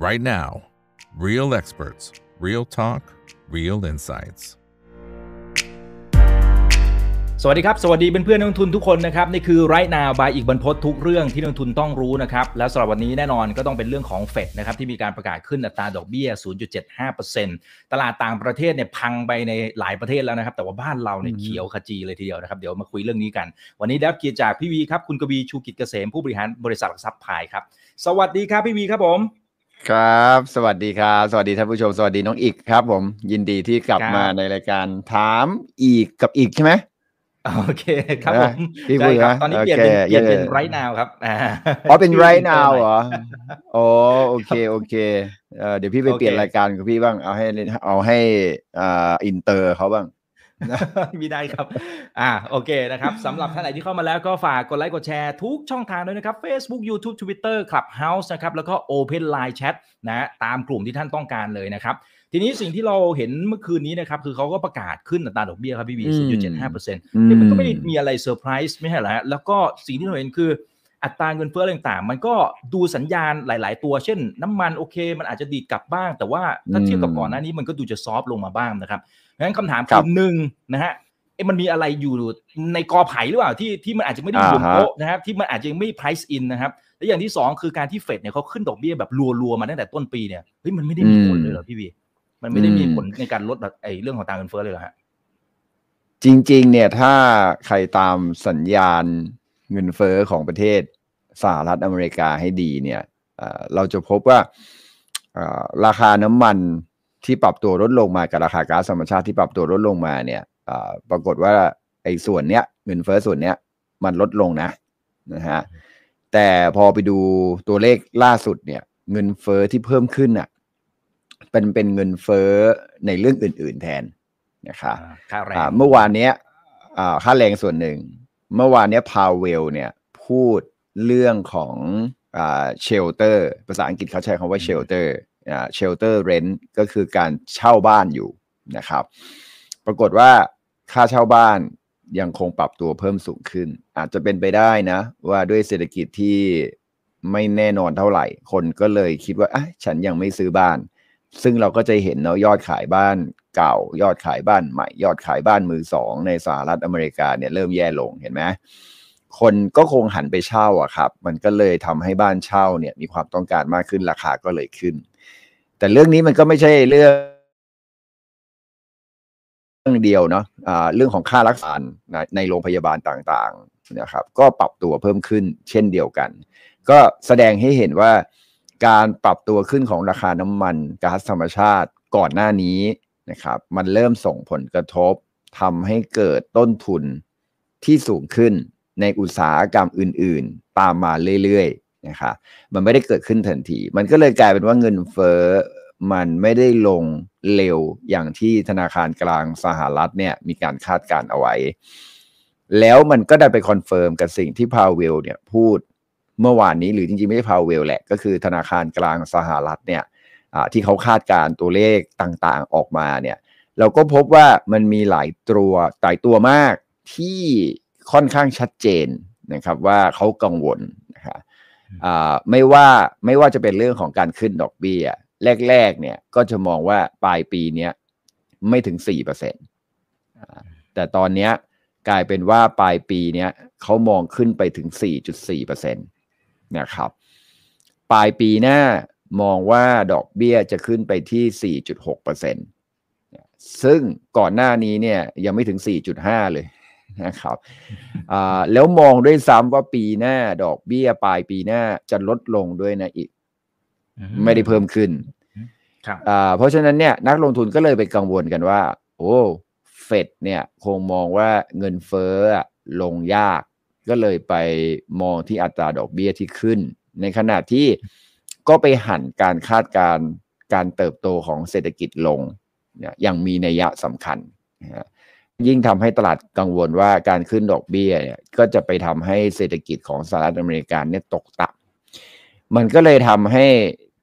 right now. Real experts, real talk, real insights. สวัสดีครับ สวัสดีเพื่อนๆนักลงทุนทุกคนนะครับ นี่คือไรนาบายอีกบรรพททุกเรื่องที่นักลงทุนต้องรู้นะครับ แล้วสำหรับวันนี้แน่นอนก็ต้องเป็นเรื่องของเฟดนะครับที่มีการประกาศขึ้นอัตราดอกเบี้ย 0.75%ตลาดต่างประเทศเนี่ยพังไปในหลายประเทศแล้วนะครับ แต่ว่าบ้านเราเนี่ยเขียวขจีเลยทีเดียวนะครับ เดี๋ยวมาคุยเรื่องนี้กัน วันนี้ได้รับเกียรติจากพี่วีครับ คุณกวีชูกิจเกษมผู้บริหารบริษัทหลักทรัพย์พายครับ สวัสดีครับพี่วีครับผม ครับ สวัสดีครับ สวัสดีท่านผู้ชม สวัสดีน้องอีกครับ ผม ยินดีที่กลับครับ มาในรายการถามอีกกับอีกใช่ไหม โอเคครับผมพี่ใช่พูดครับนะตอนนี้เปลี่ยนเป็นโอเคเปลี่ยนเป็นเย้ไรนาวครับอ่าอ๋อเป็น ชื่ right อิตอ now ใม่ เหรออ๋อโอเคโอเคเออเดี๋ยวพี่ไปโอเค เปลี่ยนรายการกับพี่บ้างเอาให้เอาให้อ่าอินเตอร์เขาบ้าง มีได้ครับ อ่าโอเคนะครับสำหรับท่านไหนที่เข้ามาแล้วก็ฝากกดไลค์กดแชร์ทุกช่องทางด้วยนะครับ Facebook YouTube Twitter Clubhouse นะครับ แล้วก็ Open Line Chat นะตามกลุ่มที่ท่านต้องการเลยนะครับ ทีนี้สิ่งที่เราเห็นเมื่อคืนนี้นะครับ คือเขาก็ประกาศขึ้นอัตราดอกเบี้ยครับพี่วีอืม0.75%แต่มันก็ไม่ได้มีอะไรเซอร์ไพรส์ไม่ใช่เหรอฮะแล้วก็สิ่งที่เราเห็นคือ อัตราเงินเฟ้ออะไรต่างๆ มันก็ดูสัญญาณหลาย ๆ ตัว เช่น น้ำมันโอเค มันอาจจะดีดกลับบ้าง แต่ว่าถ้าเทียบกับก่อนหน้านี้มันก็ดูจะ soft ลงมาบ้างนะครับงั้นคำถามครับคือหนึ่งนะฮะเอ๊ะมันมีอะไรอยู่ในกอไผ่หรือเปล่าที่ที่มันอาจจะไม่ได้อยู่บนอ่าฮะโต๊ะนะครับที่มันอาจจะยังไม่ price in นะครับและอย่างที่สองคือการที่เฟดเนี่ยเขาขึ้นดอกเบี้ยแบบรัวๆมาตั้งแต่ต้นปีเนี่ยเฮ้ยมันไม่ได้มีผลเลยเหรอพี่วีมันไม่ได้มีผลในการลดแบบไอ้เรื่องของตางเงินเฟ้อเลยเหรอฮะจริง ๆ เนี่ยถ้าใครตามสัญญาณ เงินเฟ้อของประเทศสหรัฐอเมริกาให้ดีเนี่ยเอ่อเราจะพบว่าเอ่อราคาน้ำมันที่ปรับตัวลดลงมากับราคาก๊าซธรรมชาติที่ปรับตัวลดลงมาเนี่ยเอ่อปรากฏว่าไอ้ส่วนเนี้ยเงินเฟ้อส่วนเนี้ยมันลดลงนะนะฮะแต่พอไปดูตัวเลขล่าสุดเนี่ยเงินเฟ้อที่เพิ่มขึ้นอะเป็นเป็นเงินเฟ้อในเรื่องอื่น ๆแทนนะครับค่าแรงอ่าเมื่อวานเนี้ยอ่าค่าแรงส่วนหนึ่ง เมื่อวานเนี้ยพาวเวลเนี่ยพูดเรื่องของอ่า shelter ภาษาอังกฤษเขาใช้คำว่า shelter อ่า shelter rent ก็คือการเช่าบ้านอยู่นะครับ ปรากฏว่าค่าเช่าบ้านยังคงปรับตัวเพิ่มสูงขึ้น อาจจะเป็นไปได้นะ ว่าด้วยเศรษฐกิจที่ไม่แน่นอนเท่าไหร่ คนก็เลยคิดว่าอะฉันยังไม่ซื้อบ้าน ซึ่งเราก็จะเห็นเนาะยอดขายบ้าน เก่า ยอดขายบ้านใหม่ ยอดขายบ้านมือสองในสหรัฐอเมริกาเนี่ยเริ่มแย่ลงเห็นไหมคนก็คงหันไปเช่าอะครับ มันก็เลยทำให้บ้านเช่าเนี่ยมีความต้องการมากขึ้นราคาก็เลยขึ้น แต่เรื่องนี้มันก็ไม่ใช่เรื่องเรื่องเดียวเนาะอ่าเรื่องของค่ารักษาในในโรงพยาบาลต่างๆนะครับ ก็ปรับตัวเพิ่มขึ้นเช่นเดียวกัน ก็แสดงให้เห็นว่าการปรับตัวขึ้นของราคาน้ำมันก๊าซธรรมชาติก่อนหน้านี้ นะครับ มันเริ่มส่งผลกระทบทำให้เกิดต้นทุนที่สูงขึ้นในอุตสาหกรรมอื่น ๆ ตามมาเรื่อยๆนะครับมันไม่ได้เกิดขึ้นทันที มันก็เลยกลายเป็นว่าเงินเฟ้อมันไม่ได้ลงเร็วอย่างที่ธนาคารกลางสหรัฐเนี่ยมีการคาดการณ์เอาไว้ แล้วมันก็ได้ไป confirm กับสิ่งที่พาวเวลเนี่ยพูดเมื่อวานนี้หรือจริงๆ ไม่ใช่พาวเวลแหละ ก็คือธนาคารกลางสหรัฐเนี่ย ที่เขาคาดการณ์ตัวเลขต่างๆออกมาเนี่ยเราก็พบว่ามันมีหลายตัวหลายตัวมากที่ค่อนข้างชัดเจนนะครับว่าเขากังวลนะครับอ่าไม่ว่าไม่ว่าจะเป็นเรื่องของการขึ้นดอกเบี้ย แรกๆเนี่ยก็จะมองว่าปลายปีเนี้ยไม่ถึง4%เปอร์เซ็นต์แต่ตอนเนี้ยกลายเป็นว่าปลายปีเนี้ยเขามองขึ้นไปถึง 4.4%เปอร์เซ็นต์นะครับ ปลายปีหน้า มองว่าดอกเบี้ยจะขึ้นไปที่ 4.6%เปอร์เซ็นต์ซึ่งก่อนหน้านี้เนี่ยยังไม่ถึง 4.5 เลยนะครับอ่าแล้วมองด้วยซ้ำว่าปีหน้าดอกเบี้ยปลายปีหน้าจะลดลงด้วยนะอีก ไม่ได้เพิ่มขึ้นครับอ่าเพราะฉะนั้นเนี่ยนักลงทุนก็เลยไปกังวลกันว่า โอ้เฟดเนี่ยคงมองว่าเงินเฟ้ออะลงยาก ก็เลยไปมองที่อัตราดอกเบี้ยที่ขึ้น ในขณะที่ ก็ไปหันการคาดการการเติบโตของเศรษฐกิจลงเนี่ยอย่างมีนัยยะสำคัญนะฮะยิ่งทำให้ตลาดกังวลว่าการขึ้นดอกเบี้ยเนี่ยก็จะไปทำให้เศรษฐกิจของสหรัฐอเมริกาเนี่ยตกต่ำมันก็เลยทำให้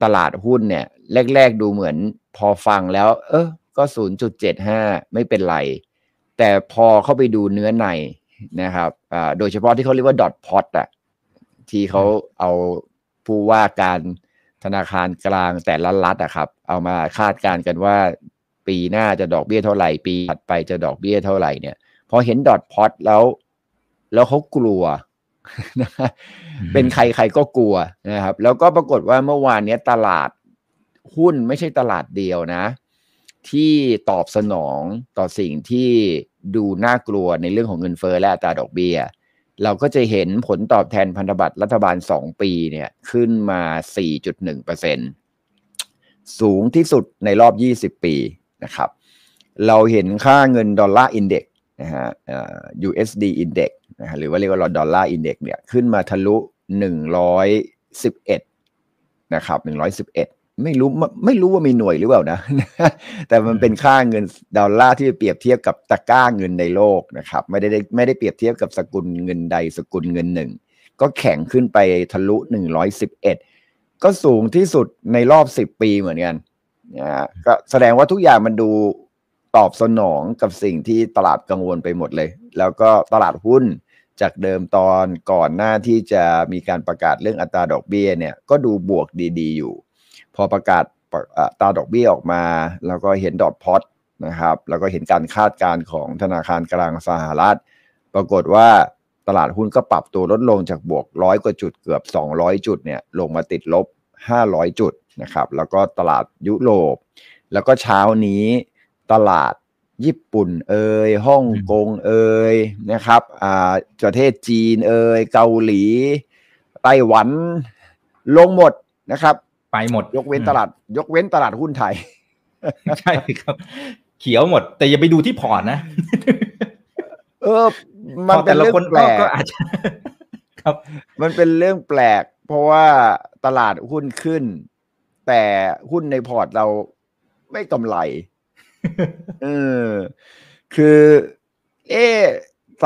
ตลาดหุ้นเนี่ย แรก ๆ ดูเหมือนพอฟังแล้ว เออก็ 0.75 ไม่เป็นไร แต่พอเข้าไปดูเนื้อในนะครับโดยเฉพาะที่เขาเรียกว่าดอทพอตอะที่เขาเอาผู้ว่าการ นาคารกลางแต่ละรัฐอะครับ เอามาคาดการณ์กันว่า ปีหน้าจะดอกเบี้ยเท่าไหร่ ปีถัดไปจะดอกเบี้ยเท่าไหร่เนี่ยพอเห็นดอทพอตแล้ว แล้วเขากลัวนะเป็นใครใครก็กลัวนะครับ แล้วก็ปรากฏว่าเมื่อวานเนี้ยตลาดหุ้นไม่ใช่ตลาดเดียวนะ ที่ตอบสนองต่อสิ่งที่ดูน่ากลัวในเรื่องของเงินเฟ้อและอัตราดอกเบี้ย เราก็จะเห็นผลตอบแทนพันธบัตรรัฐบาล 2 ปีเนี่ยขึ้นมา 4.1%สูงที่สุดในรอบ 20 ปีนะครับ เราเห็นค่าเงิน Dollar Index นะฮะเอ่อ USD Index นะฮะหรือว่าเรียกว่า Dollar Index เนี่ยขึ้นมาทะลุ 111 นะครับ 111 ไม่รู้ไม่ไม่รู้ว่ามีหน่วยหรือเปล่านะ แต่มันเป็นค่าเงินดอลลาร์ที่เปรียบเทียบกับตะกร้าเงินในโลกนะครับ ไม่ได้ไม่ได้เปรียบเทียบกับสกุลเงินใดสกุลเงินหนึ่ง ก็แข็งขึ้นไปทะลุ111ก็สูงที่สุดในรอบ10ปีเหมือนกันนะฮะก็แสดงว่าทุกอย่างมันดูตอบสนองกับสิ่งที่ตลาดกังวลไปหมดเลย แล้วก็ตลาดหุ้นจากเดิมตอนก่อนหน้าที่จะมีการประกาศเรื่องอัตราดอกเบี้ยเนี่ย ก็ดูบวกดี ๆ อยู่ พอประกาศตาดอกเบี้ยออกมา แล้วก็เห็นดอทพอตนะครับ แล้วก็เห็นการคาดการณ์ของธนาคารกลางสหรัฐ ปรากฏว่าตลาดหุ้นก็ปรับตัวลดลงจากบวกร้อยกว่าจุดเกือบ 200 จุดเนี่ยลงมาติดลบ 500 จุดนะครับแล้วก็ตลาดยุโรป แล้วก็เช้านี้ตลาดญี่ปุ่นเอ่ยฮ่องกงเอ่ยนะครับอ่าประเทศจีนเอ่ยเกาหลี ไต้หวัน ลงหมดนะครับ ไปหมด ยกเว้นตลาด ยกเว้นตลาดหุ้นไทย ใช่ครับ เขียวหมด แต่อย่าไปดูที่พอร์ตนะ เออ มันเป็นพอแต่ละเรื่องคนแปลกก็อาจจะครับ มันเป็นเรื่องแปลก เพราะว่าตลาดหุ้นขึ้น แต่หุ้นในพอร์ตเราไม่กำไรเออคือ เอะ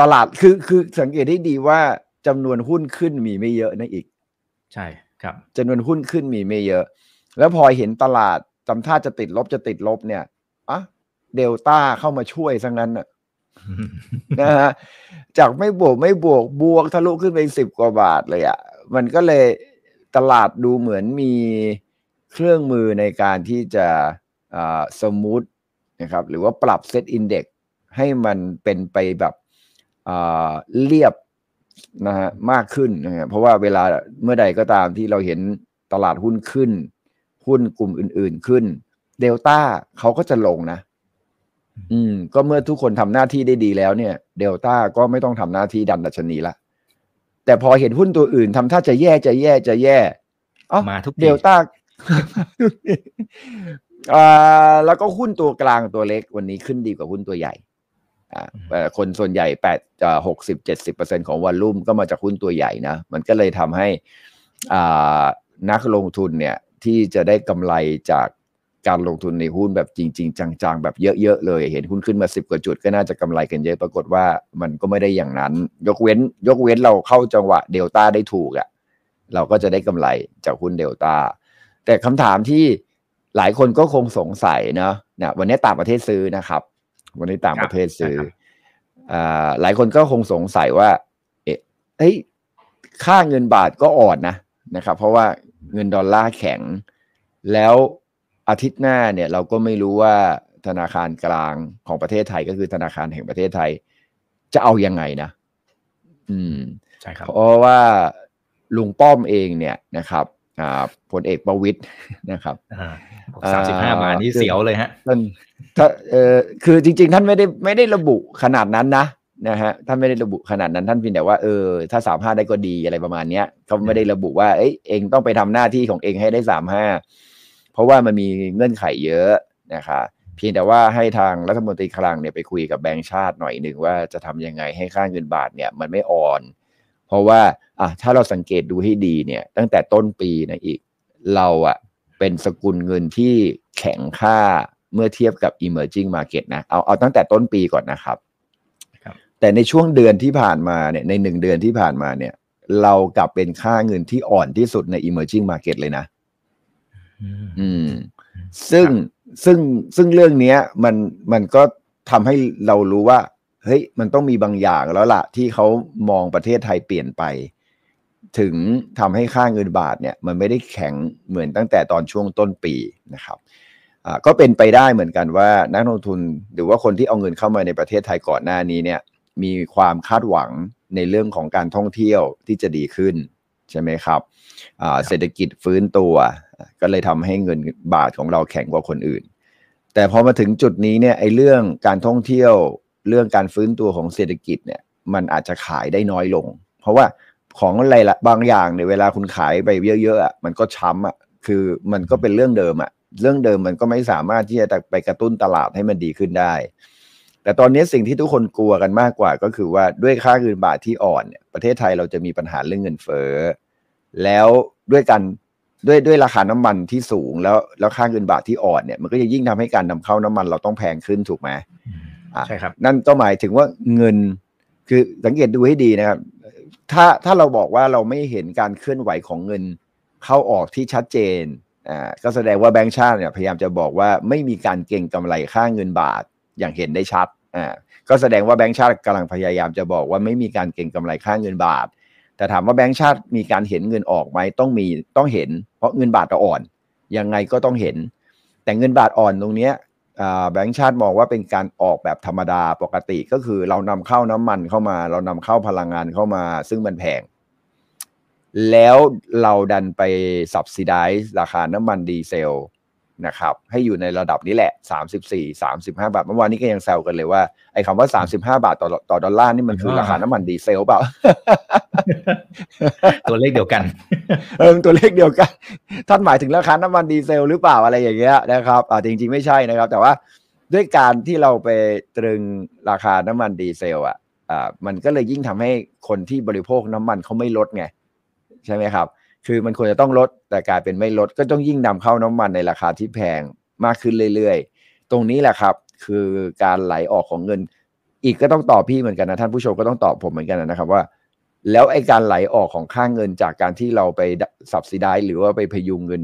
ตลาดคือคือสังเกตได้ดีว่าจำนวนหุ้นขึ้นมีไม่เยอะนะอีก ใช่ครับ จำนวนหุ้นขึ้นมีไม่เยอะ แล้วพอเห็นตลาดทำท่าจะติดลบจะติดลบเนี่ยอะเดลต้าเข้ามาช่วยซะงั้นน่ะนะฮะจากไม่บวกไม่บวกบวกทะลุขึ้นไปสิบกว่าบาทเลยอะ่ะ มันก็เลยตลาดดูเหมือนมีเครื่องมือในการที่จะ smooth นะครับหรือว่าปรับ SET Index ให้มันเป็นไปแบบอ่าเรียบ นะฮะมากขึ้นนะฮะเพราะว่าเวลาเมื่อใดก็ตามที่เราเห็นตลาดหุ้นขึ้น หุ้นกลุ่มอื่น ๆขึ้น เดลต้าเขาก็จะลงนะ อืม ก็เมื่อทุกคนทำหน้าที่ได้ดีแล้วเนี่ย เดลต้าก็ไม่ต้องทำหน้าที่ดันดัชนีละแต่พอเห็นหุ้นตัวอื่นทำท่าจะแย่จะแย่จะแย่อ๋อมาทุกทีเดลต้าอ่าแล้วก็หุ้นตัวกลางตัวเล็กวันนี้ขึ้นดีกว่าหุ้นตัวใหญ่อ่าเอ่อ คนส่วนใหญ่แปดหกสิบเจ็ดสิบเปอร์เซ็นของวอลลุ่มก็มาจากหุ้นตัวใหญ่นะ มันก็เลยทำให้อ่านักลงทุนเนี่ยที่จะได้กำไรจากการลงทุนในหุ้นแบบจริง ๆ จังๆ แบบเยอะ ๆ เลย เห็นหุ้นขึ้นมาสิบกว่าจุดก็น่าจะกำไรกันเยอะ ปรากฏว่ามันก็ไม่ได้อย่างนั้น ยกเว้น ยกเว้นเราเข้าจังหวะเดลต้าได้ถูกอะ่ะ เราก็จะได้กำไรจากหุ้นเดลต้า แต่คำถามที่หลายคนก็คงสงสัยเนาะเนี่ยวันนี้ต่างประเทศซื้อนะครับ วันนี้ต่างประเทศซื้อครับอ่าหลายคนก็คงสงสัยว่า เอ๊ะเฮ้ยค่าเงินบาทก็อ่อนนะนะครับ เพราะว่าเงินดอลลาร์แข็ง แล้วอาทิตย์หน้าเนี่ย เราก็ไม่รู้ว่าธนาคารกลางของประเทศไทยก็คือธนาคารแห่งประเทศไทย จะเอายังไงนะ อืมใช่ครับเพราะว่าลุงป้อมเองเนี่ยนะครับอ่าพลเอกประวิตยนะครับ สามสิบห้าบาทนี่เสียวเลยฮะท่านถ้าเออคือจริง ๆ ท่านไม่ได้ไม่ได้ระบุขนาดนั้นนะนะฮะท่านไม่ได้ระบุขนาดนั้นท่านเพียงแต่ว่าเออถ้าสามห้าได้ก็ดีอะไรประมาณเนี้ยเขาไม่ได้ระบุว่าเอ้ยเองต้องไปทำหน้าที่ของเองให้ได้สามห้าเพราะว่ามันมีเงื่อนไขเยอะนะคะเพียงแต่ว่าให้ทางรัฐมนตรีคลังเนี่ยไปคุยกับแบงก์ชาติหน่อยหนึ่งว่าจะทำยังไงให้ค่าเงินบาทเนี่ยมันไม่อ่อน เพราะว่าอะถ้าเราสังเกตดูให้ดีเนี่ย ตั้งแต่ต้นปีนะอีก เราอะ เป็นสกุลเงินที่แข็งค่าเมื่อเทียบกับ emerging market นะ เอาเอาตั้งแต่ต้นปีก่อนนะครับครับ แต่ในช่วงเดือนที่ผ่านมาเนี่ยในหนึ่งเดือนที่ผ่านมาเนี่ย เรากลับเป็นค่าเงินที่อ่อนที่สุดใน emerging market เลยนะ อืม ซึ่งซึ่งซึ่งเรื่องเนี้ยมันมันก็ทำให้เรารู้ว่า เฮ้ย มันต้องมีบางอย่างแล้วล่ะ ที่เขามองประเทศไทยเปลี่ยนไป ถึงทำให้ค่าเงินบาทเนี่ยมันไม่ได้แข็งเหมือนตั้งแต่ตอนช่วงต้นปีนะครับก็เป็นไปได้เหมือนกันว่านักลงทุนหรือว่าคนที่เอาเงินเข้ามาในประเทศไทยก่อนหน้านี้เนี่ยมีความคาดหวังในเรื่องของการท่องเที่ยวที่จะดีขึ้นใช่ไหมครับเศรษฐกิจฟื้นตัว ก็เลยทำให้เงินบาทของเราแข็งกว่าคนอื่น แต่พอมาถึงจุดนี้เนี่ยไอ้เรื่องการท่องเที่ยว เรื่องการฟื้นตัวของเศรษฐกิจเนี่ยมันอาจจะขายได้น้อยลง เพราะว่า ของอะไรละบางอย่างเนี่ยเวลาคุณขายไปเยอะๆอะมันก็ช้ำอะคือมันก็เป็นเรื่องเดิมอะเรื่องเดิมมันก็ไม่สามารถที่จะไปกระตุ้นตลาดให้มันดีขึ้นได้ แต่ตอนนี้สิ่งที่ทุกคนกลัวกันมากกว่าก็คือว่าด้วยค่าเงินบาทที่อ่อนเนี่ยประเทศไทยเราจะมีปัญหาเรื่องเงินเฟ้อแล้วด้วยกันด้วยด้วยราคาน้ำมันที่สูงแล้วแล้วค่าเงินบาทที่อ่อนเนี่ยมันก็จะยิ่งทำให้การนำเข้าน้ำมันเราต้องแพงขึ้นถูกไหมใช่ครับ นั่นก็หมายถึงว่าเงินคือสังเกตดูให้ดีนะครับ ถ้าถ้าเราบอกว่าเราไม่เห็นการเคลื่อนไหวของเงินเข้าออกที่ชัดเจนอ่าก็แสดงว่าแบงก์ชาติเนี่ยพยายามจะบอกว่าไม่มีการเก็งกำไรค่าเงินบาทอย่างเห็นได้ชัดอ่าก็แสดงว่าแบงก์ชาติกำลังพยายามจะบอกว่าไม่มีการเก็งกำไรค่าเงินบาท แต่ถามว่าแบงก์ชาติมีการเห็นเงินออกไหมต้องมีต้องเห็น เพราะเงินบาทอ่อนยังไงก็ต้องเห็น แต่เงินบาทอ่อนตรงเนี้ย แบงค์ชาติมองว่าเป็นการออกแบบธรรมดาปกติก็คือเรานำเข้าน้ำมันเข้ามา เรานำเข้าพลังงานเข้ามา ซึ่งมันแพง แล้วเราดันไป subsidize ราคาน้ำมันดีเซล นะครับให้อยู่ในระดับนี้แหละ 34 35 บาท เมื่อวานนี้ก็ยังแซวกันเลยว่าไอ้คำว่า 35 บาทต่อต่อดอลลาร์นี่มันคือราคาน้ำมันดีเซลเปล่า ตัวเลขเดียวกันเออตัวเลขเดียวกัน ท่านหมายถึงราคาน้ำมันดีเซลหรือเปล่าอะไรอย่างเงี้ยนะครับอ่าจริง ๆ ไม่ใช่นะครับ แต่ว่าด้วยการที่เราไปตรึงราคาน้ำมันดีเซลอะอ่ามันก็เลยยิ่งทำให้คนที่บริโภคน้ำมันเขาไม่ลดไงใช่ไหมครับ คือมันควรจะต้องลดแต่กลายเป็นไม่ลด ก็ต้องยิ่งนำเข้าน้ำมันในราคาที่แพงมากขึ้นเรื่อยๆ ตรงนี้แหละครับ คือการไหลออกของเงิน อีกก็ต้องตอบพี่เหมือนกันนะท่านผู้ชมก็ต้องตอบผมเหมือนกันนะครับว่า แล้วไอ้การไหลออกของค่างเงินจากการที่เราไปสับซิได้หรือว่าไปพยุงเงิน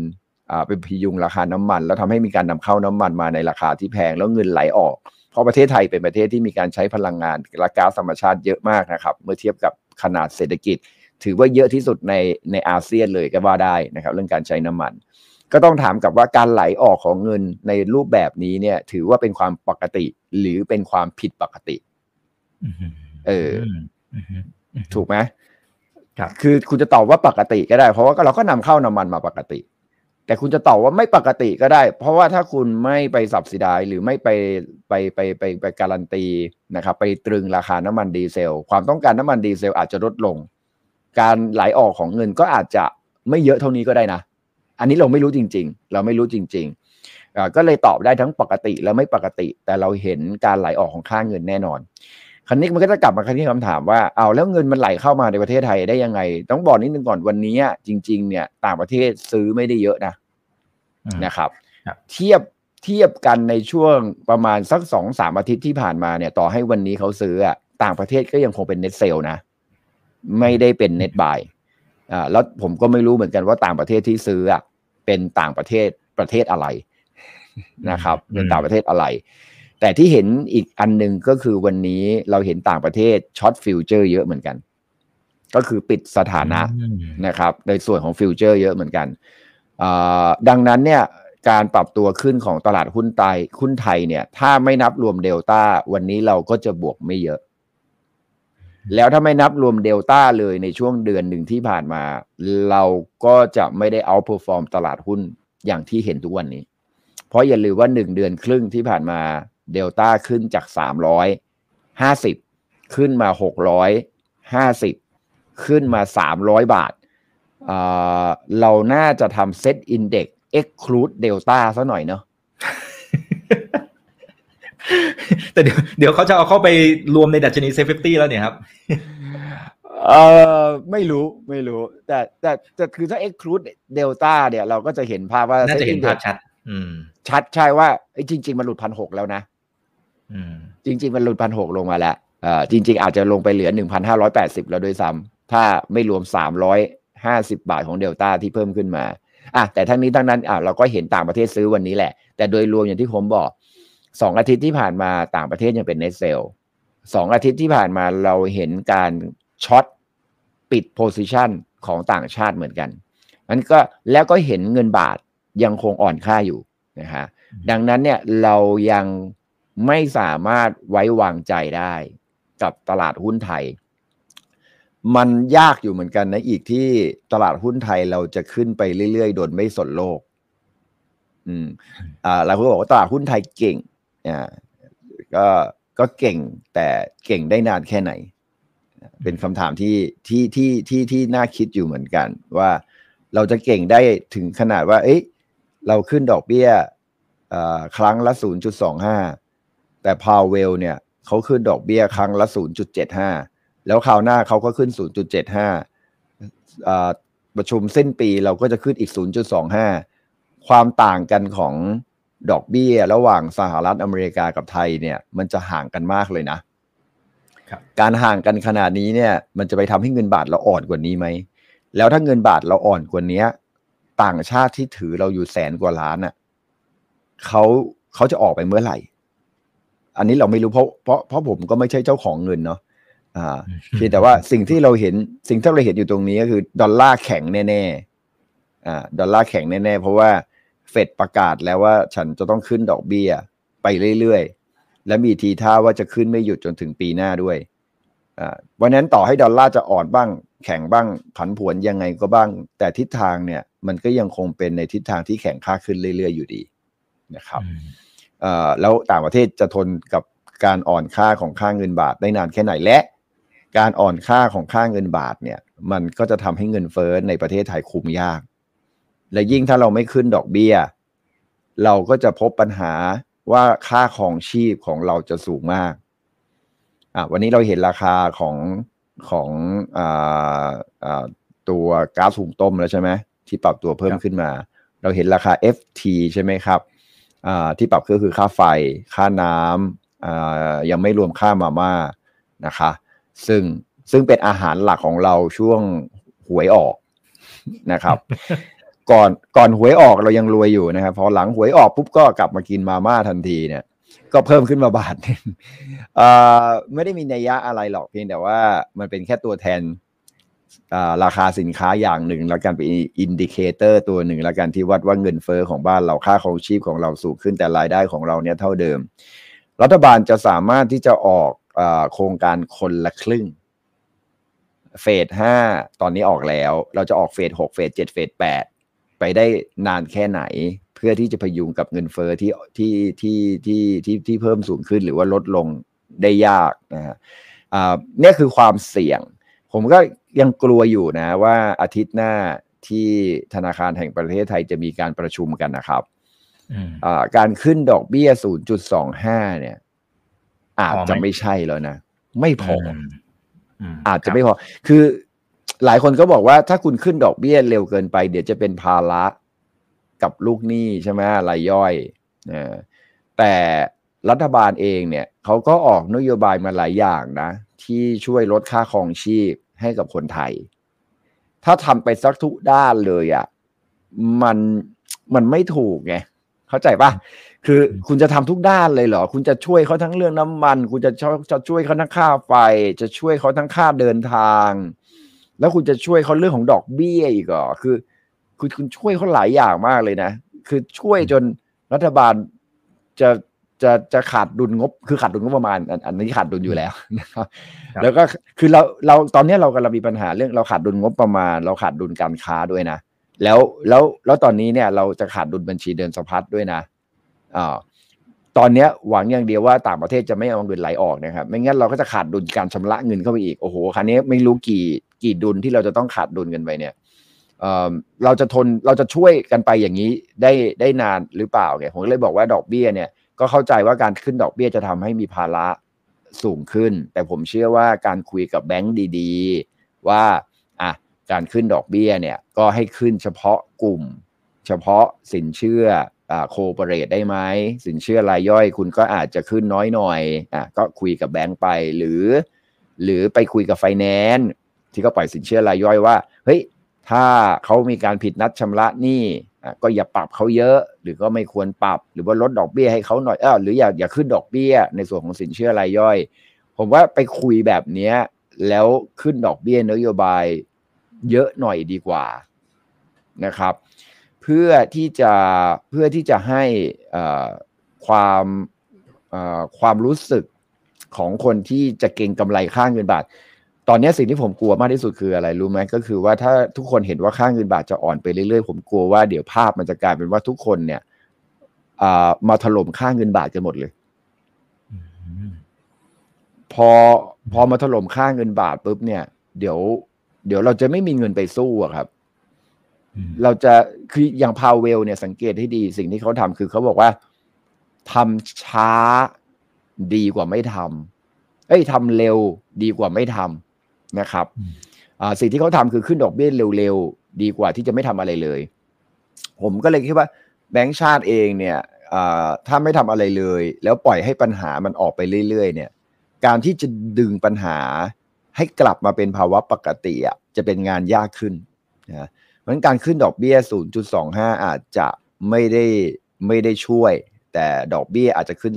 อ่าไปพยุงราคาน้ำมัน แล้วทำให้มีการนำเข้าน้ำมันมาในราคาที่แพงแล้วเงินไหลออก เพราะประเทศไทยเป็นประเทศที่มีการใช้พลังงานและก๊าซธรรมชาติเยอะมากนะครับ เมื่อเทียบกับขนาดเศรษฐกิจ ถือว่าเยอะที่สุดในในอาเซียนเลยก็ว่าได้นะครับ เรื่องการใช้น้ำมัน ก็ต้องถามกับว่าการไหลออกของเงินในรูปแบบนี้เนี่ย ถือว่าเป็นความปกติหรือเป็นความผิดปกติเออถูกไหมครับคือคุณจะตอบว่าปกติก็ได้ เพราะว่าเราก็นำเข้าน้ำมันมาปกติ แต่คุณจะตอบว่าไม่ปกติก็ได้ เพราะว่าถ้าคุณไม่ไปสับสิดายหรือไม่ไปไปไปไปไปการันตีนะครับ ไปตรึงราคาน้ำมันดีเซล ความต้องการน้ำมันดีเซลอาจจะลดลง การไหลออกของเงินก็อาจจะไม่เยอะเท่านี้ก็ได้นะ อันนี้เราไม่รู้จริง ๆ เราไม่รู้จริงๆ ก็เลยตอบได้ทั้งปกติและไม่ปกติ แต่เราเห็นการไหลออกของค่าเงินแน่นอนคราวนี้มันก็จะกลับมาที่คำถามว่าเอาแล้วเงินมันไหลเข้ามาในประเทศไทยได้ยังไง ต้องบอกนิดนึงก่อนวันนี้จริง ๆ เนี่ย ต่างประเทศซื้อไม่ได้เยอะนะนะครับ เทียบเทียบกันในช่วงประมาณสักสองสามอาทิตย์ที่ผ่านมาเนี่ย ต่อให้วันนี้เขาซื้ออะต่างประเทศก็ยังคงเป็น net sell นะ ไม่ได้เป็น net buy อ่าแล้วผมก็ไม่รู้เหมือนกันว่าต่างประเทศที่ซื้ออะเป็นต่างประเทศประเทศอะไรนะครับเป็นต่างประเทศอะไร แต่ที่เห็นอีกอันหนึ่งก็คือวันนี้เราเห็นต่างประเทศ short futures เยอะเหมือนกัน ก็คือปิดสถานะนะครับ ในส่วนของฟิวเจอร์เยอะเหมือนกันดังนั้นเนี่ยการปรับตัวขึ้นของตลาดหุ้นไทยหุ้นไทยเนี่ย ถ้าไม่นับรวมเดลต้าวันนี้เราก็จะบวกไม่เยอะ แล้วถ้าไม่นับรวมเดลต้าเลยในช่วงเดือนหนึ่งที่ผ่านมา เราก็จะไม่ได้ outperform ตลาดหุ้นอย่างที่เห็นทุกวันนี้ เพราะอย่าลืมว่าหนึ่งเดือนครึ่งที่ผ่านมาเดลต้าขึ้นจากสามร้อยห้าสิบขึ้นมาหกร้อยห้าสิบขึ้นมาสามร้อยบาทเราน่าจะทำ SET Index exclude เดลต้าซะหน่อยเนาะ แต่เดี๋ยวเดี๋ยวเขาจะเอาเข้าไปรวมในดัชนี SET Fifty แล้วเนี่ยครับเออไม่รู้ไม่รู้ แต่แต่แต่คือถ้า exclude เดลต้าเนี่ย เราก็จะเห็นภาพว่าน่าจะเห็นภาพชัด อืม ชัดใช่ว่าจริง ๆ มันหลุดพันหกแล้วนะอืม จริง ๆ มันหลุดพันหกลงมาแล้วอ่าจริง ๆ อาจจะลงไปเหลือหนึ่งพันห้าร้อยแปดสิบแล้วด้วยซ้ำถ้าไม่รวมสามร้อยห้าสิบบาทของเดลต้าที่เพิ่มขึ้นมาอะแต่ทั้งนี้ทั้งนั้นอะเราก็เห็นต่างประเทศซื้อวันนี้แหละ แต่โดยรวมอย่างที่ผมบอก สองอาทิตย์ที่ผ่านมาต่างประเทศยังเป็น net sell สองอาทิตย์ที่ผ่านมาเราเห็นการ short ปิด position ของต่างชาติเหมือนกันนั้นก็แล้วก็เห็นเงินบาทยังคงอ่อนค่าอยู่นะฮะดังนั้นเนี่ยเรายังไม่สามารถไว้วางใจได้กับตลาดหุ้นไทย มันยากอยู่เหมือนกันนะอีกที่ตลาดหุ้นไทยเราจะขึ้นไปเรื่อยๆ โดยไม่สนโลก อืมอ่าเราก็บอกว่าตลาดหุ้นไทยเก่ง อ่าก็ก็เก่งแต่เก่งได้นานแค่ไหน เป็นคำถามที่ที่ที่ที่ที่น่าคิดอยู่เหมือนกัน ว่าเราจะเก่งได้ถึงขนาดว่า เอ้ยเราขึ้นดอกเบี้ยครั้งละ 0.25 แต่พาวเวลเนี่ยเขาขึ้นดอกเบี้ยครั้งละ 0.75 แล้วคราวหน้าเขาก็ขึ้น 0.75ประชุมสิ้นปีเราก็จะขึ้นอีก 0.25 ความต่างกันของ ดอกเบี้ยระหว่างสหรัฐอเมริกากับไทยเนี่ย มันจะห่างกันมากเลยนะการห่างกันขนาดนี้เนี่ย มันจะไปทำให้เงินบาทเราอ่อนกว่านี้ไหม แล้วถ้าเงินบาทเราอ่อนกว่านี้ต่างชาติที่ถือเราอยู่แสนกว่าล้านอะเขาเขาจะออกไปเมื่อไหร่ อันนี้เราไม่รู้เพราะเพราะเพราะผมก็ไม่ใช่เจ้าของเงินเนาะอ่าเพียงแต่ว่าสิ่งที่เราเห็นสิ่งที่เราเห็นอยู่ตรงนี้ก็คือ ดอลลาร์แข็งแน่ๆอ่าดอลลาร์แข็งแน่ๆเพราะว่า เฟดประกาศแล้วว่าฉันจะต้องขึ้นดอกเบี้ย ไปเรื่อยๆ และมีทีท่าว่าจะขึ้นไม่หยุดจนถึงปีหน้าด้วยอ่าวันนั้นต่อให้ดอลลาร์จะอ่อนบ้าง แข็งบ้างผันผวนยังไงก็บ้าง แต่ทิศทางเนี่ยมันก็ยังคงเป็นในทิศทางที่แข็งค่าขึ้นเรื่อยๆ อยู่ดีนะครับแล้วต่างประเทศจะทนกับการอ่อนค่าของค่าเงินบาทได้นานแค่ไหนและ การอ่อนค่าของค่าเงินบาทเนี่ย มันก็จะทำให้เงินเฟ้อในประเทศไทยคุมยาก และยิ่งถ้าเราไม่ขึ้นดอกเบี้ย เราก็จะพบปัญหาว่าค่าของชีพของเราจะสูงมากอะวันนี้เราเห็นราคาของของอ่าอ่าตัวก๊าซหุงต้มแล้วใช่ไหมที่ปรับตัวเพิ่มขึ้นมา เราเห็นราคา FT ใช่ไหมครับที่ปรับก็คือค่าไฟ ค่าน้ำยังไม่รวมค่ามาม่านะคะ ซึ่งซึ่งเป็นอาหารหลักของเราช่วงหวยออกนะครับ ก่อนก่อนหวยออกเรายังรวยอยู่นะครับพอหลังหวยออกปุ๊บก็กลับมากินมาม่าทันทีเนี่ย ก็เพิ่มขึ้นมาบาทนึงไม่ได้มีนัยยะอะไรหรอกเพียงแต่ว่ามันเป็นแค่ตัวแทนราคาสินค้าอย่างหนึ่ง แล้วกันเป็นindicator ตัวหนึ่งแล้วกันที่วัดว่าเงินเฟ้อของบ้านเราค่าครองชีพของเราสูงขึ้นแต่รายได้ของเราเนี่ยเท่าเดิม รัฐบาลจะสามารถที่จะออกอโครงการคนละครึ่งเฟสห้าตอนนี้ออกแล้ว เราจะออกเฟสหกเฟสเจ็ดเฟสแปด ไปได้นานแค่ไหน เพื่อที่จะพยุงกับเงินเฟ้อที่ที่ที่ที่ที่ที่เพิ่มสูงขึ้นหรือว่าลดลงได้ยากนะฮะนี่คือความเสี่ยง ผมก็ยังกลัวอยู่นะว่าอาทิตย์หน้าที่ธนาคารแห่งประเทศไทยจะมีการประชุมกันนะครับการขึ้นดอกเบี้ย 0.25 เนี่ย อาจจะไม่ใช่แล้วนะ ไม่พอ อาจจะไม่พอ คือ หลายคนก็บอกว่าถ้าคุณขึ้นดอกเบี้ยเร็วเกินไป เดี๋ยวจะเป็นภาระกับลูกหนี้ใช่ไหมรายย่อยแต่รัฐบาลเองเนี่ยเขาก็ออกนโยบายมาหลายอย่างนะ ที่ช่วยลดค่าครองชีพให้กับคนไทย ถ้าทำไปสักทุกด้านเลยอะ่ะมันมันไม่ถูกไงเข้าใจปะคือคุณจะทำทุกด้านเลยเหรอ คุณจะช่วยเขาทั้งเรื่องน้ำมัน คุณจะจะช่วยเขาทั้งค่าไฟ จะช่วยเขาทั้งค่าเดินทาง แล้วคุณจะช่วยเขาเรื่องของดอกเบี้ยอีกเหรอคือคุณคุณช่วยเขาหลายอย่างมากเลยนะ คือช่วยจนรัฐบาลจะจะจะขาดดุลงบ คือขาดดุลงบประมาณ อันนี้ขาดดุลอยู่แล้วนะครับ แล้วก็คือเราเราตอนนี้เรากำลังมีปัญหาเรื่องเราขาดดุลงบประมาณ เราขาดดุลการค้าด้วยนะ แล้วแล้วแล้วตอนนี้เนี่ยเราจะขาดดุลบัญชีเดินสะพัดด้วยนะอ่า ตอนนี้หวังอย่างเดียวว่าต่างประเทศจะไม่เอาเงินไหลออกนะครับ ไม่งั้นเราก็จะขาดดุลการชำระเงินเข้าไปอีก โอ้โหครั้นี้ไม่รู้กี่กี่ดุลที่เราจะต้องขาดดุลกันไปเนี่ยเราจะทนเราจะช่วยกันไปอย่างนี้ได้ได้นานหรือเปล่าเนี่ยผมเลยบอกว่าดอกเบี้ยเนี่ยก็เข้าใจว่าการขึ้นดอกเบี้ยจะทำให้มีภาระสูงขึ้น แต่ผมเชื่อว่าการคุยกับแบงก์ดีๆ ว่าอะการขึ้นดอกเบี้ยเนี่ยก็ให้ขึ้นเฉพาะกลุ่ม เฉพาะสินเชื่อ โคเปเรตได้ไหมสินเชื่อรายย่อยคุณก็อาจจะขึ้นน้อยหน่อยอะก็คุยกับแบงก์ไปหรือ หรือไปคุยกับไฟแนนซ์ที่เขาปล่อยสินเชื่อรายย่อยว่าเฮ้ยถ้าเขามีการผิดนัดชำระหนี้ก็อย่าปรับเขาเยอะ หรือก็ไม่ควรปรับ หรือว่าลดดอกเบี้ยให้เขาหน่อยเออหรืออย่าอย่าขึ้นดอกเบี้ย ในส่วนของสินเชื่อรายย่อย ผมว่าไปคุยแบบเนี้ยแล้วขึ้นดอกเบี้ยนโยบายเยอะหน่อยดีกว่านะครับ เพื่อที่จะเพื่อที่จะให้ความความรู้สึกของคนที่จะเก่งกำไรค่าเงินบาท ตอนนี้สิ่งที่ผมกลัวมากที่สุดคืออะไรรู้ไหมก็คือว่าถ้าทุกคนเห็นว่าค่าเงินบาทจะอ่อนไปเรื่อยๆผมกลัวว่าเดี๋ยวภาพมันจะกลายเป็นว่าทุกคนเนี่ยมาถล่มค่าเงินบาทกันหมดเลยพอพอมาถล่มค่าเงินบาทปุ๊บเนี่ย เดี๋ยว เดี๋ยวเราจะไม่มีเงินไปสู้อะครับ เราจะคืออย่างพาวเวลเนี่ยสังเกตให้ดีสิ่งที่เขาทำคือเขาบอกว่าทำช้าดีกว่าไม่ทำเอ้ยทำเร็วดีกว่าไม่ทำนะครับสิ่งที่เขาทำคือขึ้นดอกเบี้ยเร็วๆ ดีกว่าที่จะไม่ทำอะไรเลย ผมก็เลยคิดว่าแบงก์ชาติเองเนี่ยถ้าไม่ทำอะไรเลย แล้วปล่อยให้ปัญหามันออกไปเรื่อยๆ เนี่ย การที่จะดึงปัญหาให้กลับมาเป็นภาวะปกติอะจะเป็นงานยากขึ้นนะเพ ราะการขึ้นดอกเบี้ย 0.25 อาจจะไม่ได้ไม่ได้ช่วย แต่ดอกเบี้ยอาจจะขึ้น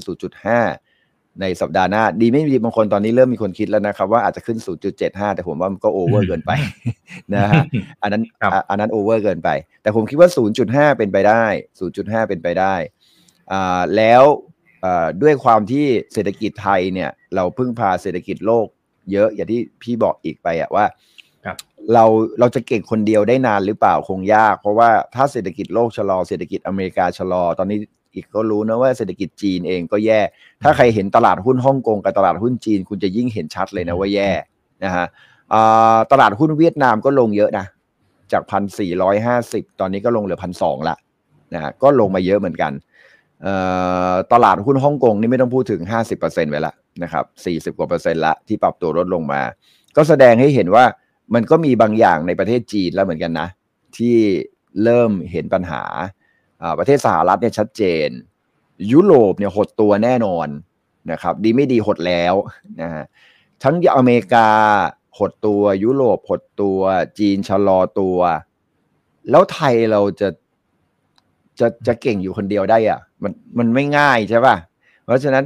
0.5 ในสัปดาห์หน้า ดีไม่ดีบางคนตอนนี้เริ่มมีคนคิดแล้วนะครับ ว่าอาจจะขึ้น 0.75 แต่ผมว่ามันก็โอเวอร์เกินไปนะฮะอันนั้นอันนั้นโอเวอร์เกินไป แต่ผมคิดว่า 0.5 เป็นไปได้ 0.5 เป็นไปได้แล้วด้วยความที่เศรษฐกิจไทยเนี่ย เราพึ่งพาเศรษฐกิจโลกเยอะอย่างที่พี่บอกอีกไปอะว่า เราเราจะเก่งคนเดียวได้นานหรือเปล่าคงยาก เพราะว่าถ้าเศรษฐกิจโลกชะลอเศรษฐกิจอเมริกาชะลอ ตอนนี้อีกก็รู้นะว่าเศรษฐกิจจีนเองก็แย่ ถ้าใครเห็นตลาดหุ้นฮ่องกงกับตลาดหุ้นจีน คุณจะยิ่งเห็นชัดเลยนะว่าแย่นะฮะตลาดหุ้นเวียดนามก็ลงเยอะนะ จากพันสี่ร้อยห้าสิบตอนนี้ก็ลงเหลือพันสองละนะฮะก็ลงมาเยอะเหมือนกันตลาดหุ้นฮ่องกงนี่ไม่ต้องพูดถึง 50%ไว้ละนะครับ 40 กว่าเปอร์เซ็นต์ละที่ปรับตัวลดลงมา ก็แสดงให้เห็นว่า มันก็มีบางอย่างในประเทศจีนแล้วเหมือนกันนะ ที่เริ่มเห็นปัญหาประเทศสหรัฐเนี่ยชัดเจน ยุโรปเนี่ยหดตัวแน่นอนนะครับ ดีไม่ดีหดแล้วนะฮะทั้งอเมริกาหดตัวยุโรปหดตัว จีนชะลอตัว แล้วไทยเราจะจะจะเก่งอยู่คนเดียวได้อะมันมันไม่ง่ายใช่ป่ะ เพราะฉะนั้น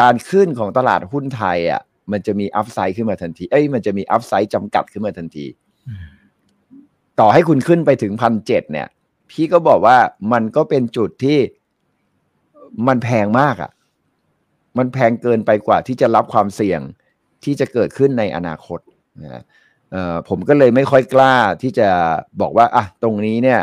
การขึ้นของตลาดหุ้นไทยอะ มันจะมีอัพไซด์ขึ้นมาทันทีเอ้ยมันจะมีอัพไซด์จำกัดขึ้นมาทันที ต่อให้คุณขึ้นไปถึงพันเจ็ดเนี่ย พี่ก็บอกว่ามันก็เป็นจุดที่มันแพงมากอะ มันแพงเกินไปกว่าที่จะรับความเสี่ยงที่จะเกิดขึ้นในอนาคตนะผมก็เลยไม่ค่อยกล้าที่จะบอกว่าอะตรงนี้เนี่ย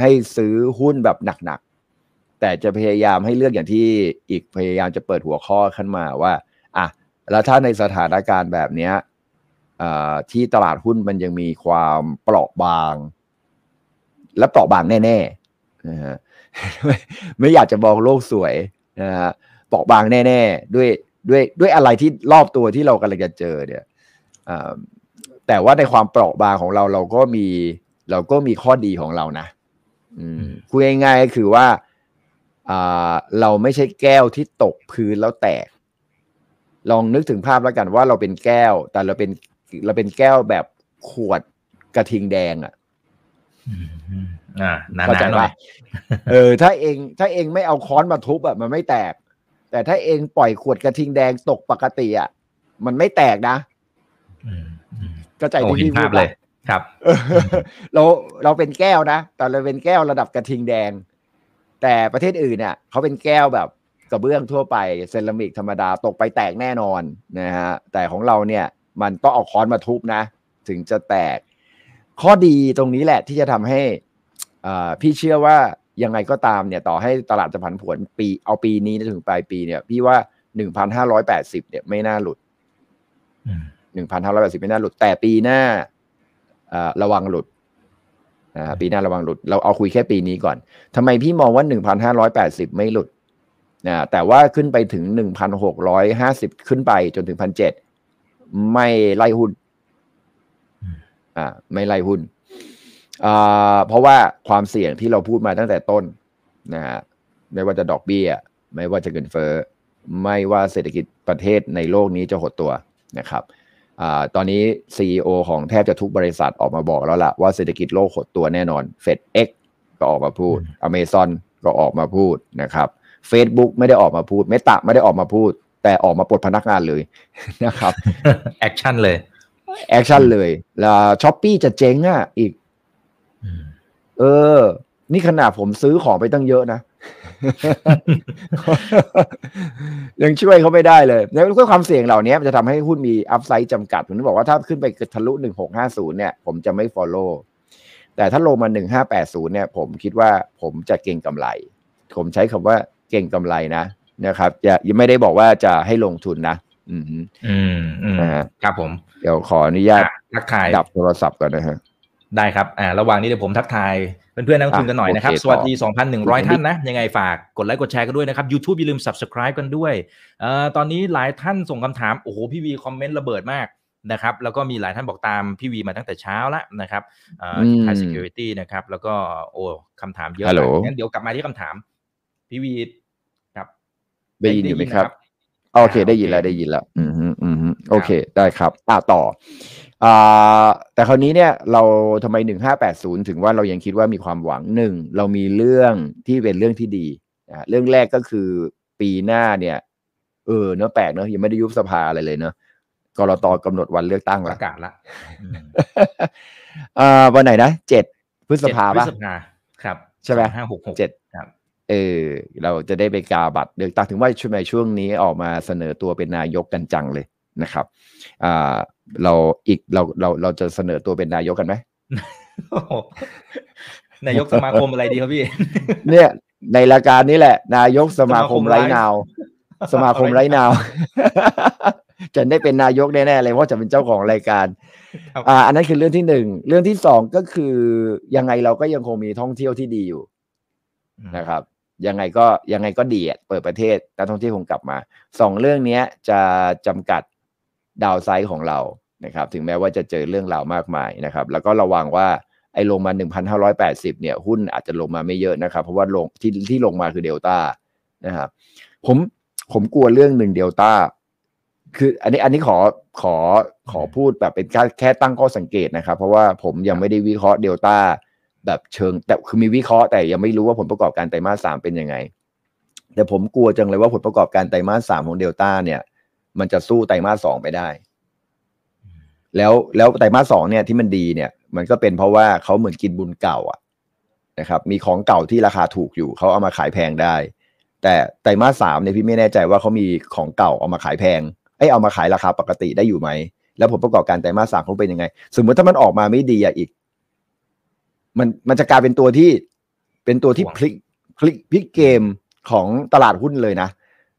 ให้ซื้อหุ้นแบบหนักๆแต่จะพยายามให้เลือกอย่างที่อีกพยายามจะเปิดหัวข้อขึ้นมาว่า อะ แล้วถ้าในสถานการณ์แบบเนี้ยที่ตลาดหุ้นมันยังมีความเปราะบาง และเปราะบางแน่ๆนะฮะไม่อยากจะบอกโลกสวยนะฮะเปราะบางแน่ๆด้วยด้วยด้วยอะไรที่รอบตัวที่เรากำลังจะเจอเนี่ยแต่ว่าในความเปราะบางของเราเราก็มีเราก็มีข้อดีของเรานะคุยง่ายๆก็คือว่าเราไม่ใช่แก้วที่ตกพื้นแล้วแตก ลองนึกถึงภาพแล้วกันว่าเราเป็นแก้ว แต่เราเป็นเราเป็นแก้วแบบขวดกระทิงแดงอะอ่าเข้าใจป่ะเออ ถ้าเอง ถ้าเองไม่เอาค้อนมาทุบอะมันไม่แตก แต่ถ้าเองปล่อยขวดกระทิงแดงตกปกติอะมันไม่แตกนะก็ใจที่พี่พูดเลย ครับเราเราเป็นแก้วนะแต่เราเป็นแก้วระดับกระทิงแดง แต่ประเทศอื่นเนี่ยเขาเป็นแก้วแบบ กระเบื้องทั่วไปเซรามิกธรรมดาตกไปแตกแน่นอนนะฮะแต่ของเราเนี่ยมันต้องเอาค้อนมาทุบนะ ถึงจะแตก ข้อดีตรงนี้แหละที่จะทำให้พี่เชื่อว่ายังไงก็ตามเนี่ยต่อให้ตลาดจะผันผวนปีเอาปีนี้ถึงปลายปีเนี่ย พี่ว่าหนึ่งพันห้าร้อยแปดสิบเนี่ยไม่น่าหลุดหนึ่งพันห้าร้อยแปดสิบไม่น่าหลุด แต่ปีหน้าระวังหลุดปีหน้าระวังหลุด เราเอาคุยแค่ปีนี้ก่อนทำไมพี่มองว่าหนึ่งพันห้าร้อยแปดสิบไม่หลุด นะแต่ว่าขึ้นไปถึงหนึ่งพันหกร้อยห้าสิบขึ้นไปจนถึงพันเจ็ดไม่ไล่หุ้นอ่าไม่ไล่หุ้นอ่าเพราะว่าความเสี่ยงที่เราพูดมาตั้งแต่ต้นนะฮะไม่ว่าจะดอกเบี้ย ไม่ว่าจะเงินเฟ้อไม่ว่าเศรษฐกิจประเทศในโลกนี้จะหดตัวนะครับตอนนี้ CEO ของแทบจะทุกบริษัทออกมาบอกแล้วล่ะว่าเศรษฐกิจโลกหดตัวแน่นอนเฟดเอ็กก็ออกมาพูดอเมซอนก็ออกมาพูดนะครับ Facebook ไม่ได้ออกมาพูดเมตาไม่ได้ออกมาพูด แต่ออกมาปลดพนักงานเลยนะครับ action เลย action เลยแล้ว Shopee จะเจ๊งอะอีกอืมเออ นี่ขนาดผมซื้อของไปตั้งเยอะนะ ยังช่วยเขาไม่ได้เลยแล้วก็ความเสี่ยงเหล่านี้มันจะทำให้หุ้นมี upside จำกัด ผมถึงบอกว่าถ้าขึ้นไปทะลุหนึ่งหกห้าศูนย์เนี่ย ผมจะไม่ follow แต่ถ้าลงมาหนึ่งห้าแปดศูนย์เนี่ย ผมคิดว่าผมจะเก็งกำไร ผมใช้คำว่า เก่งกำไรนะนะครับจะยังไม่ได้บอกว่าจะให้ลงทุนนะ อืมฮึอืมอืมนะฮะครับผม เดี๋ยวขออนุญาตอะทักทายดับโทรศัพท์ก่อนนะฮะได้ครับ อ่า ระหว่างนี้เดี๋ยวผมทักทายเพื่อนๆนักลงทุนกันหน่อยนะครับโอเคสวัสดีต่อ2,100 ท่านนะ ยังไงฝากกดไลค์กดแชร์กันด้วยนะครับ YouTube อย่าลืม Subscribe กันด้วยเอ่อตอนนี้หลายท่านส่งคำถาม โอ้โห พี่วีคอมเมนต์ระเบิดมากนะครับ แล้วก็มีหลายท่านบอกตามพี่วีมาตั้งแต่เช้าแล้วนะครับเอ่อที่ Thai Security นะครับ แล้วก็โอ้คำถามเยอะฮัลโหลมากงั้นเดี๋ยวกลับมาที่คำถาม พี่วีครับ ได้ยินอยู่ไหมครับนะโอเคอ่าได้ยินโอเคแล้วได้ยินแล้วอืมฮึอืมฮึโอเค ได้ครับอ่าต่ออ่าแต่คราวนี้เนี่ยเราทำไมหนึ่งห้าแปดศูนย์ถึงว่าเรายังคิดว่ามีความหวังหนึ่งเรามีเรื่องที่เป็นเรื่องที่ดีอ่าเรื่องแรกก็คือปีหน้าเนี่ย เออเนอะแปลกเนอะยังไม่ได้ยุบสภาอะไรเลยเนอะกรตกำหนดวันเลือกตั้งปละระกาศละอืมอ่าวันไหนนะเจ็ดพฤษภาเจ็ดพฤปะษภาครับ ใช่ไหมห้าหกหกเจ็ดครับ เออเราจะได้ไปกาบัตรเลือกตั้งถึงว่าช่วงในช่วงนี้ออกมาเสนอตัวเป็นนายกกันจังเลยนะครับอ่าเราอีกเราเราเราจะเสนอตัวเป็นนายกกันไหมโอ้โหนายกสมาคมอะไรดีครับพี่ เนี่ย ในรายการนี้แหละ นายกสมาคมสมาคมไร้ไร้นาว สมาคมไร้นาว จะได้เป็นนายกแน่ๆเลยเพราะจะเป็นเจ้าของรายการครับอ่า อันนั้นคือเรื่องที่หนึ่งเรื่องที่สองก็คือยังไงเราก็ยังคงมีท่องเที่ยวที่ดีอยู่นะครับ ยังไงก็ยังไงก็ดีเปิดประเทศนักท่องเที่ยวคงกลับมาสองเรื่องนี้จะจำกัดดาวไซด์ของเรานะครับ ถึงแม้ว่าจะเจอเรื่องราวมากมายนะครับ แล้วก็ระวังว่าไอ้ลงมา 1,580 เนี่ย หุ้นอาจจะลงมาไม่เยอะนะครับ เพราะว่าลงที่ที่ลงมาคือเดลต้านะครับผมผมกลัวเรื่องหนึ่งเดลต้าคืออันนี้อันนี้ขอขอขอพูดแบบเป็นแค่แค่ตั้งข้อสังเกตนะครับ เพราะว่าผมยังไม่ได้วิเคราะห์เดลต้า แบบเชิง แต่คือมีวิเคราะห์แต่ยังไม่รู้ว่าผลประกอบการไตรมาสสามเป็นยังไง แต่ผมกลัวจังเลยว่าผลประกอบการไตรมาสสามของเดลต้าเนี่ย มันจะสู้ไตรมาสสองไปได้ แล้วแล้วไตรมาสสองเนี่ยที่มันดีเนี่ย มันก็เป็นเพราะว่าเขาเหมือนกินบุญเก่าอะนะครับ มีของเก่าที่ราคาถูกอยู่เขาเอามาขายแพงได้ แต่ไตรมาสสามเนี่ยพี่ไม่แน่ใจว่าเขามีของเก่าเอามาขายแพงไอ้เอามาขายราคาปกติได้อยู่ไหมแล้วผลประกอบการไตรมาสสามเขาเป็นยังไง สมมติถ้ามันออกมาไม่ดีอะอีก มันมันจะกลายเป็นตัวที่เป็นตัวที่ห่วงพลิกพลิกพลิกเกมของตลาดหุ้นเลยนะ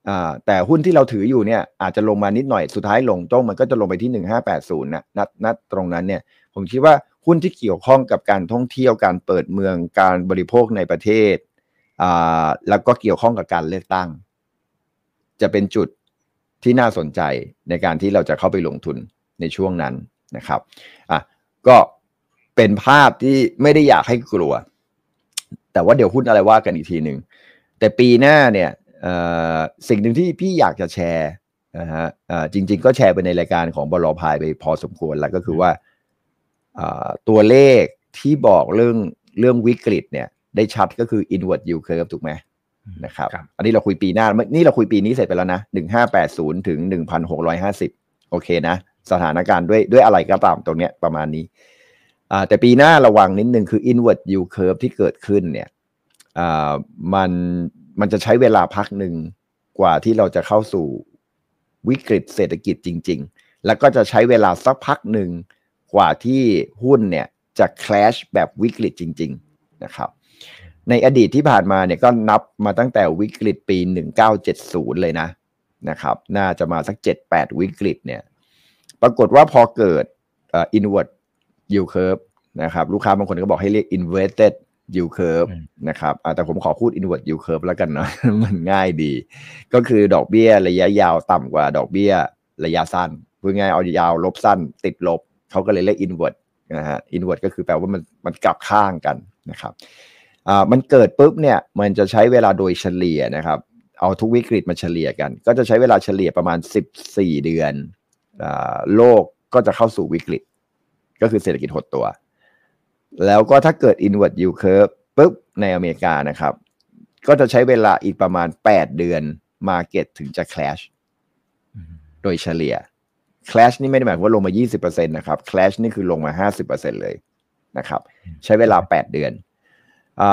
อ่าแต่หุ้นที่เราถืออยู่เนี่ยอาจจะลงมานิดหน่อยสุดท้ายลงจ้องมันก็จะลงไปที่หนึ่งห้าแปดศูนย์นะนัดนัดตรงนั้นเนี่ย ผมคิดว่าหุ้นที่เกี่ยวข้องกับการท่องเที่ยวการเปิดเมืองการบริโภคในประเทศอ่าแล้วก็เกี่ยวข้องกับการเลือกตั้ง จะเป็นจุดที่น่าสนใจในการที่เราจะเข้าไปลงทุนในช่วงนั้นนะครับอะก็ เป็นภาพที่ไม่ได้อยากให้กลัว แต่ว่าเดี๋ยวหุ้นอะไรว่ากันอีกทีหนึ่งแต่ปีหน้าเนี่ยเอ่อสิ่งหนึ่งที่พี่อยากจะแชร์นะฮะเอ่อจริง ๆ ก็แชร์ไปในรายการของบลพายไปพอสมควรแล้วก็คือว่าเอ่อตัวเลขที่บอกเรื่องเรื่องวิกฤตเนี่ย ได้ชัดก็คือ inward yield curve ถูกไหมนะครับครับอันนี้เราคุยปีหน้าเมื่อนี่เราคุยปีนี้เสร็จไปแล้วนะหนึ่งห้าแปดศูนย์ถึงหนึ่งพันหกร้อยห้าสิบโอเคนะ สถานการณ์ด้วยด้วยอะไรก็ตามตรงเนี้ยประมาณนี้อ่า แต่ปีหน้าระวังนิดนึงคือ inward yield curve ที่เกิดขึ้นเนี่ยมันมันจะใช้เวลาพักหนึ่งกว่าที่เราจะเข้าสู่วิกฤตเศรษฐกิจจริง ๆ แล้วก็จะใช้เวลาสักพักหนึ่งกว่าที่หุ้นเนี่ยจะคล s h แบบวิกฤตจริง ๆ นะครับ ในอดีตที่ผ่านมาเนี่ยก็นับมาตั้งแต่วิกฤตปี 1970 เลยนะนะครับ น่าจะมาสัก 7-8 วิกฤตเนี่ย ปรากฏว่าพอเกิดอ่อ inward yield curve นะครับลูกค้าบางคนก็บอกให้เรียก inverted yield curve อืมนะครับอ่าแต่ผมขอพูด inward yield curve แล้วกันเนาะมันง่ายดี ก็คือดอกเบี้ยระยะยาวต่ำกว่าดอกเบี้ยระยะสั้นพูดง่ายๆเอายาวลบสั้น ติดลบเขาก็เลยเรียก inward นะฮะ inward ก็คือแปลว่ามันมันกลับข้างกันนะครับอ่ามันเกิดปุ๊บเนี่ยมันจะใช้เวลาโดยเฉลี่ยนะครับ เอาทุกวิกฤตมาเฉลี่ยกัน ก็จะใช้เวลาเฉลี่ยประมาณ 14 เดือนอาโลกก็จะเข้าสู่วิกฤต ก็คือเศรษฐกิจหดตัว แล้วก็ถ้าเกิด inward yield curve ปุ๊บในอเมริกานะครับ ก็จะใช้เวลาอีกประมาณ 8 เดือน Market ถึงจะ crash โดยเฉลี่ย crash นี่ไม่ได้หมายว่าลงมา 20%นะครับ crash นี่คือลงมา 50%เลยนะครับ ใช้เวลา 8 เดือนอ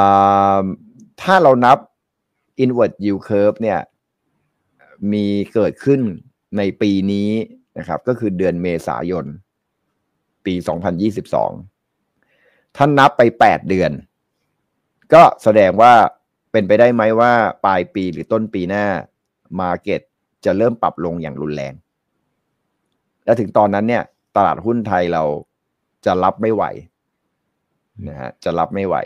ถ้าเรานับ inward yield curve เนี่ย มีเกิดขึ้นในปีนี้นะครับ ก็คือเดือนเมษายน ปี 2022 ท่านนับไป 8 เดือน ก็แสดงว่าเป็นไปได้ไหมว่าปลายปีหรือต้นปีหน้า Market จะเริ่มปรับลงอย่างรุนแรง และถึงตอนนั้นเนี่ยตลาดหุ้นไทยเราจะรับไม่ไหวนะฮะจะรับไม่ไหว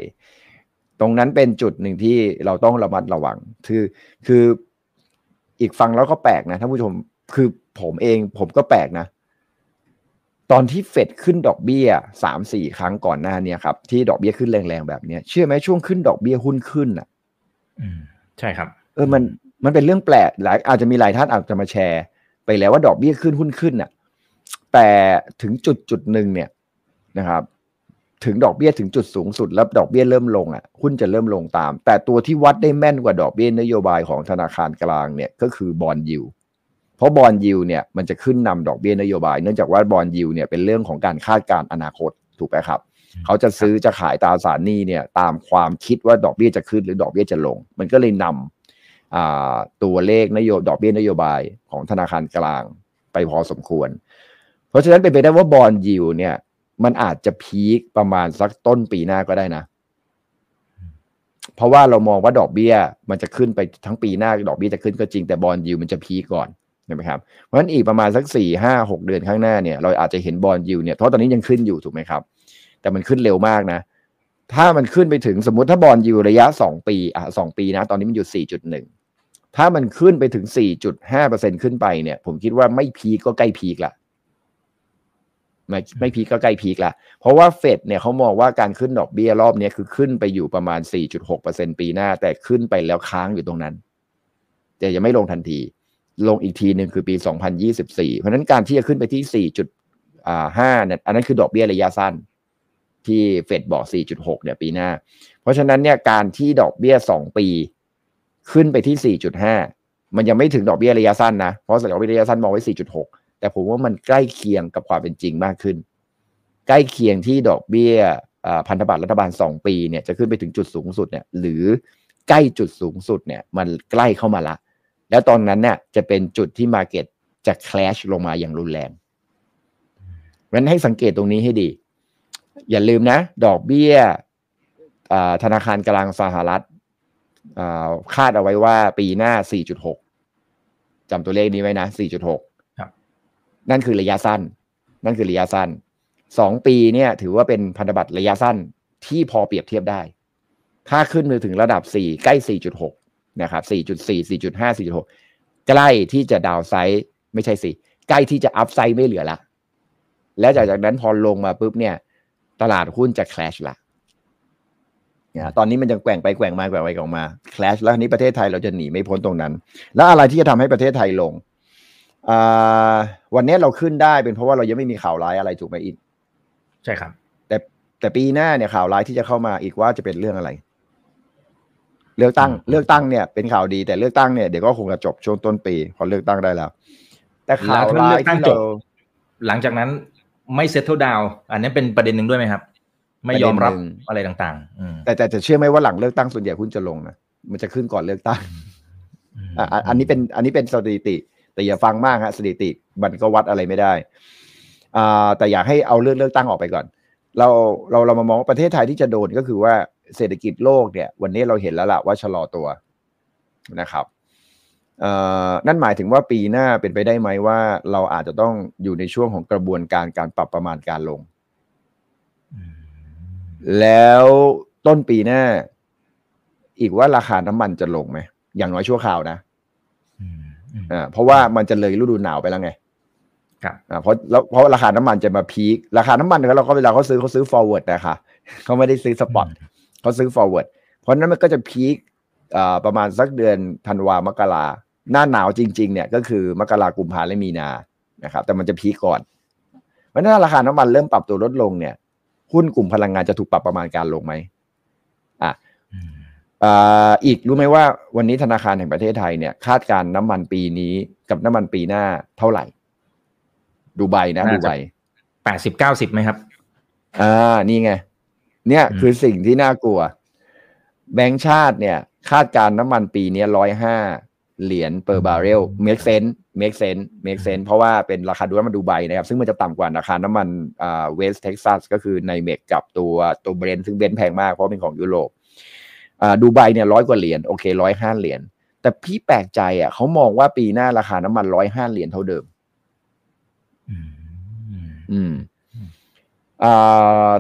ตรงนั้นเป็นจุดหนึ่งที่เราต้องระมัดระวัง คือคืออีกฟังแล้วก็แปลกนะท่านผู้ชมคือผมเองผมก็แปลกนะ ตอนที่เฟดขึ้นดอกเบี้ยสามสี่ครั้งก่อนหน้านี้ครับที่ดอกเบี้ยขึ้นแรงๆแบบนี้เชื่อไหมช่วงขึ้นดอกเบี้ยหุ้นขึ้นอะใช่ครับ เออมันมันเป็นเรื่องแปลกหลายอาจจะมีหลายท่านอาจจะมาแชร์ ไปแล้วว่าดอกเบี้ยขึ้นหุ้นขึ้นอะ แต่ถึงจุดจุดหนึ่งเนี่ยนะครับ ถึงดอกเบี้ยถึงจุดสูงสุด แล้วดอกเบี้ยเริ่มลงอะหุ้นจะเริ่มลงตาม แต่ตัวที่วัดได้แม่นกว่าดอกเบี้ยนโยบายของธนาคารกลางเนี่ยก็คือ bond yield เพราะ bond yield เนี่ยมันจะขึ้นนำดอกเบี้ยนโยบาย เนื่องจากว่า bond yield เนี่ยเป็นเรื่องของการคาดการณ์อนาคตถูกไหมครับ เขาจะซื้อจะขายตราสารหนี้เนี่ยตามความคิดว่าดอกเบี้ยจะขึ้นหรือดอกเบี้ยจะลง มันก็เลยนำตัวเลขนโยดอกเบี้ยนโยบายของธนาคารกลางไปพอสมควร เพราะฉะนั้นเป็นไปได้ว่า bond yield เนี่ย มันอาจจะ peak ประมาณสักต้นปีหน้าก็ได้นะ เพราะว่าเรามองว่าดอกเบี้ย มันจะขึ้นไปทั้งปีหน้าดอกเบี้ยจะขึ้นก็จริงแต่ bond yield มันจะ peak ก่อน ใช่ไหมครับเพราะฉะนั้นอีกประมาณสักสี่ห้าหกเดือนข้างหน้าเนี่ยเราอาจจะเห็น bond yield เนี่ยเพราะตอนนี้ยังขึ้นอยู่ถูกไหมครับ แต่มันขึ้นเร็วมากนะ ถ้ามันขึ้นไปถึงสมมติถ้า bond yield ระยะสองปีอะสองปีนะ ตอนนี้มันอยู่สี่จุดหนึ่งถ้ามันขึ้นไปถึงสี่จุดห้าเปอร์เซ็นต์ขึ้นไปเนี่ย ผมคิดว่าไม่ peak ก็ใกล้ peak ละไม่ไม่พีก็ใกล้พีกละเพราะว่าเฟดเนี่ยเขามองว่าการขึ้นดอกเบี้ยรอบนี้คือขึ้นไปอยู่ประมาณ 4.6%ปีหน้า แต่ขึ้นไปแล้วค้างอยู่ตรงนั้น แต่ยังไม่ลงทันที ลงอีกทีหนึ่งคือปี 2024 เพราะนั้นการที่จะขึ้นไปที่ 4.5เนี่ยอันนั้นคือดอกเบี้ยระยะสั้น ที่เฟดบอก 4.6 เนี่ยปีหน้า เพราะฉะนั้นเนี่ยการที่ดอกเบี้ย 2 ปี ขึ้นไปที่ 4.5 มันยังไม่ถึงดอกเบี้ยระยะสั้นนะ เพราะดอกเบี้ยระยะสั้นมองไว้ 4.6 แต่ผมว่ามันใกล้เคียงกับความเป็นจริงมากขึ้น ใกล้เคียงที่ดอกเบี้ยพันธบัตรรัฐบาล 2 ปีเนี่ยจะขึ้นไปถึงจุดสูงสุดเนี่ยหรือใกล้จุดสูงสุดเนี่ยมันใกล้เข้ามาละ แล้วตอนนั้นเนี่ยจะเป็นจุดที่มาเก็ตจะคลชลงมาอย่างรุนแรงงั้นให้สังเกตตรงนี้ให้ดี อย่าลืมนะ ดอกเบี้ยธนาคารกลางสหรัฐคาดเอาไว้ว่าปีหน้า 4.6จำตัวเลขนี้ไว้นะ 4.6 นั่นคือระยะสั้น นั่นคือระยะสั้น สองปีเนี่ย ถือว่าเป็นพันธบัตรระยะสั้นที่พอเปรียบเทียบได้ ถ้าขึ้นมาถึงระดับสี่ใกล้สี่จุดหก นะครับสี่จุดสี่สี่จุดห้าสี่จุดหกใกล้ที่จะดาวไซด์ไม่ใช่สิ ใกล้ที่จะอัพไซด์ไม่เหลือละ แล้วจากจากนั้นพอลงมาปุ๊บเนี่ย ตลาดหุ้นจะคลชละเนี่ยตอนนี้มันจะแกว่งไปแกว่งมาแกว่งไปแกว่งมาคลชแล้วนี้ประเทศไทยเราจะหนีไม่พ้นตรงนั้น แล้วอะไรที่จะทำให้ประเทศไทยลง วันนี้เราขึ้นได้เป็นเพราะว่าเรายังไม่มีข่าวร้ายอะไรถูกไหมอิน ใช่ครับ แต่แต่ปีหน้าเนี่ยข่าวร้ายที่จะเข้ามาอีกว่าจะเป็นเรื่องอะไร เลือกตั้งเลือกตั้งเนี่ยเป็นข่าวดีแต่เลือกตั้งเนี่ยเดี๋ยวก็คงจะจบช่วงต้นปีพอเลือกตั้งได้แล้ว แต่ข่าวร้ายที่เราหลังจากนั้นไม่เซ็ตเทิลดาวอันนี้เป็นประเด็นหนึ่งด้วยไหมครับ ไม่ยอมรับอะไรต่างๆแต่แต่จะเชื่อไหมว่าหลังเลือกตั้งส่วนใหญ่หุ้นจะลงนะมันจะขึ้นก่อนเลือกตั้งอ่าอันนี้เป็นอันนี้เป็นสถิติ แต่อย่าฟังมากฮะสถิติมันก็วัดอะไรไม่ได้อ่าแต่อยากให้เอาเรื่องเลือกตั้งออกไปก่อน เราเราเรามามองประเทศไทยที่จะโดนก็คือว่า เศรษฐกิจโลกเนี่ย วันนี้เราเห็นแล้วล่ะว่าชะลอตัวนะครับนั่นหมายถึงว่าปีหน้าเป็นไปได้ไหมว่า เราอาจจะต้องอยู่ในช่วงของกระบวนการการปรับประมาณการลง แล้วต้นปีหน้า อีกว่าราคาน้ำมันจะลงไหมอย่างน้อยชั่วคราวนะอ่าเพราะว่ามันจะเลยฤดูหนาวไปแล้วไงครับอ่าเพราะแล้วเพราะราคาน้ำมันจะมาพีคราคาน้ำมันเราก็เวลาเขาซื้อเขาซื้อ forward นะคะเขาไม่ได้ซื้อสปอต เขาซื้อ forward เพราะนั้นมันก็จะพีคอ่าประมาณสักเดือนธันวามกราหน้าหนาวจริง ๆ เนี่ยก็คือมกรากุมภาและมีนานะครับ แต่มันจะพีคก่อนเพราะนั้นราคาน้ำมันเริ่มปรับตัวลดลงเนี่ย หุ้นกลุ่มพลังงานจะถูกปรับประมาณการลงไหมอะอีกรู้ไหมว่าวันนี้ธนาคารแห่งประเทศไทยเนี่ย คาดการน้ำมันปีนี้กับน้ำมันปีหน้าเท่าไหร่ ดูไบนะน่าจะดูไบแปดสิบเก้าสิบไหมครับ อ่านี่ไง เนี่ยอืมคือสิ่งที่น่ากลัว แบงก์ชาติเนี่ย คาดการณ์น้ำมันปีเนี้ยร้อยห้าเหรียญ per barrel make sense make sense make sense เพราะว่าเป็นราคาดูน้ำมันดูไบนะครับ ซึ่งมันจะต่ำกว่าราคาน้ำมันอ่า West Texas ก็คือในเมกากับตัวตัว Brent ซึ่ง Brent แพงมากเพราะเป็นของยุโรปอ่าดูไบเนี่ยร้อยกว่าเหรียญโอเคร้อยห้าเหรียญแต่พี่แปลกใจอะเขามองว่าปีหน้าราคาน้ำมันร้อยห้าเหรียญเท่าเดิม อืมอืมอ่า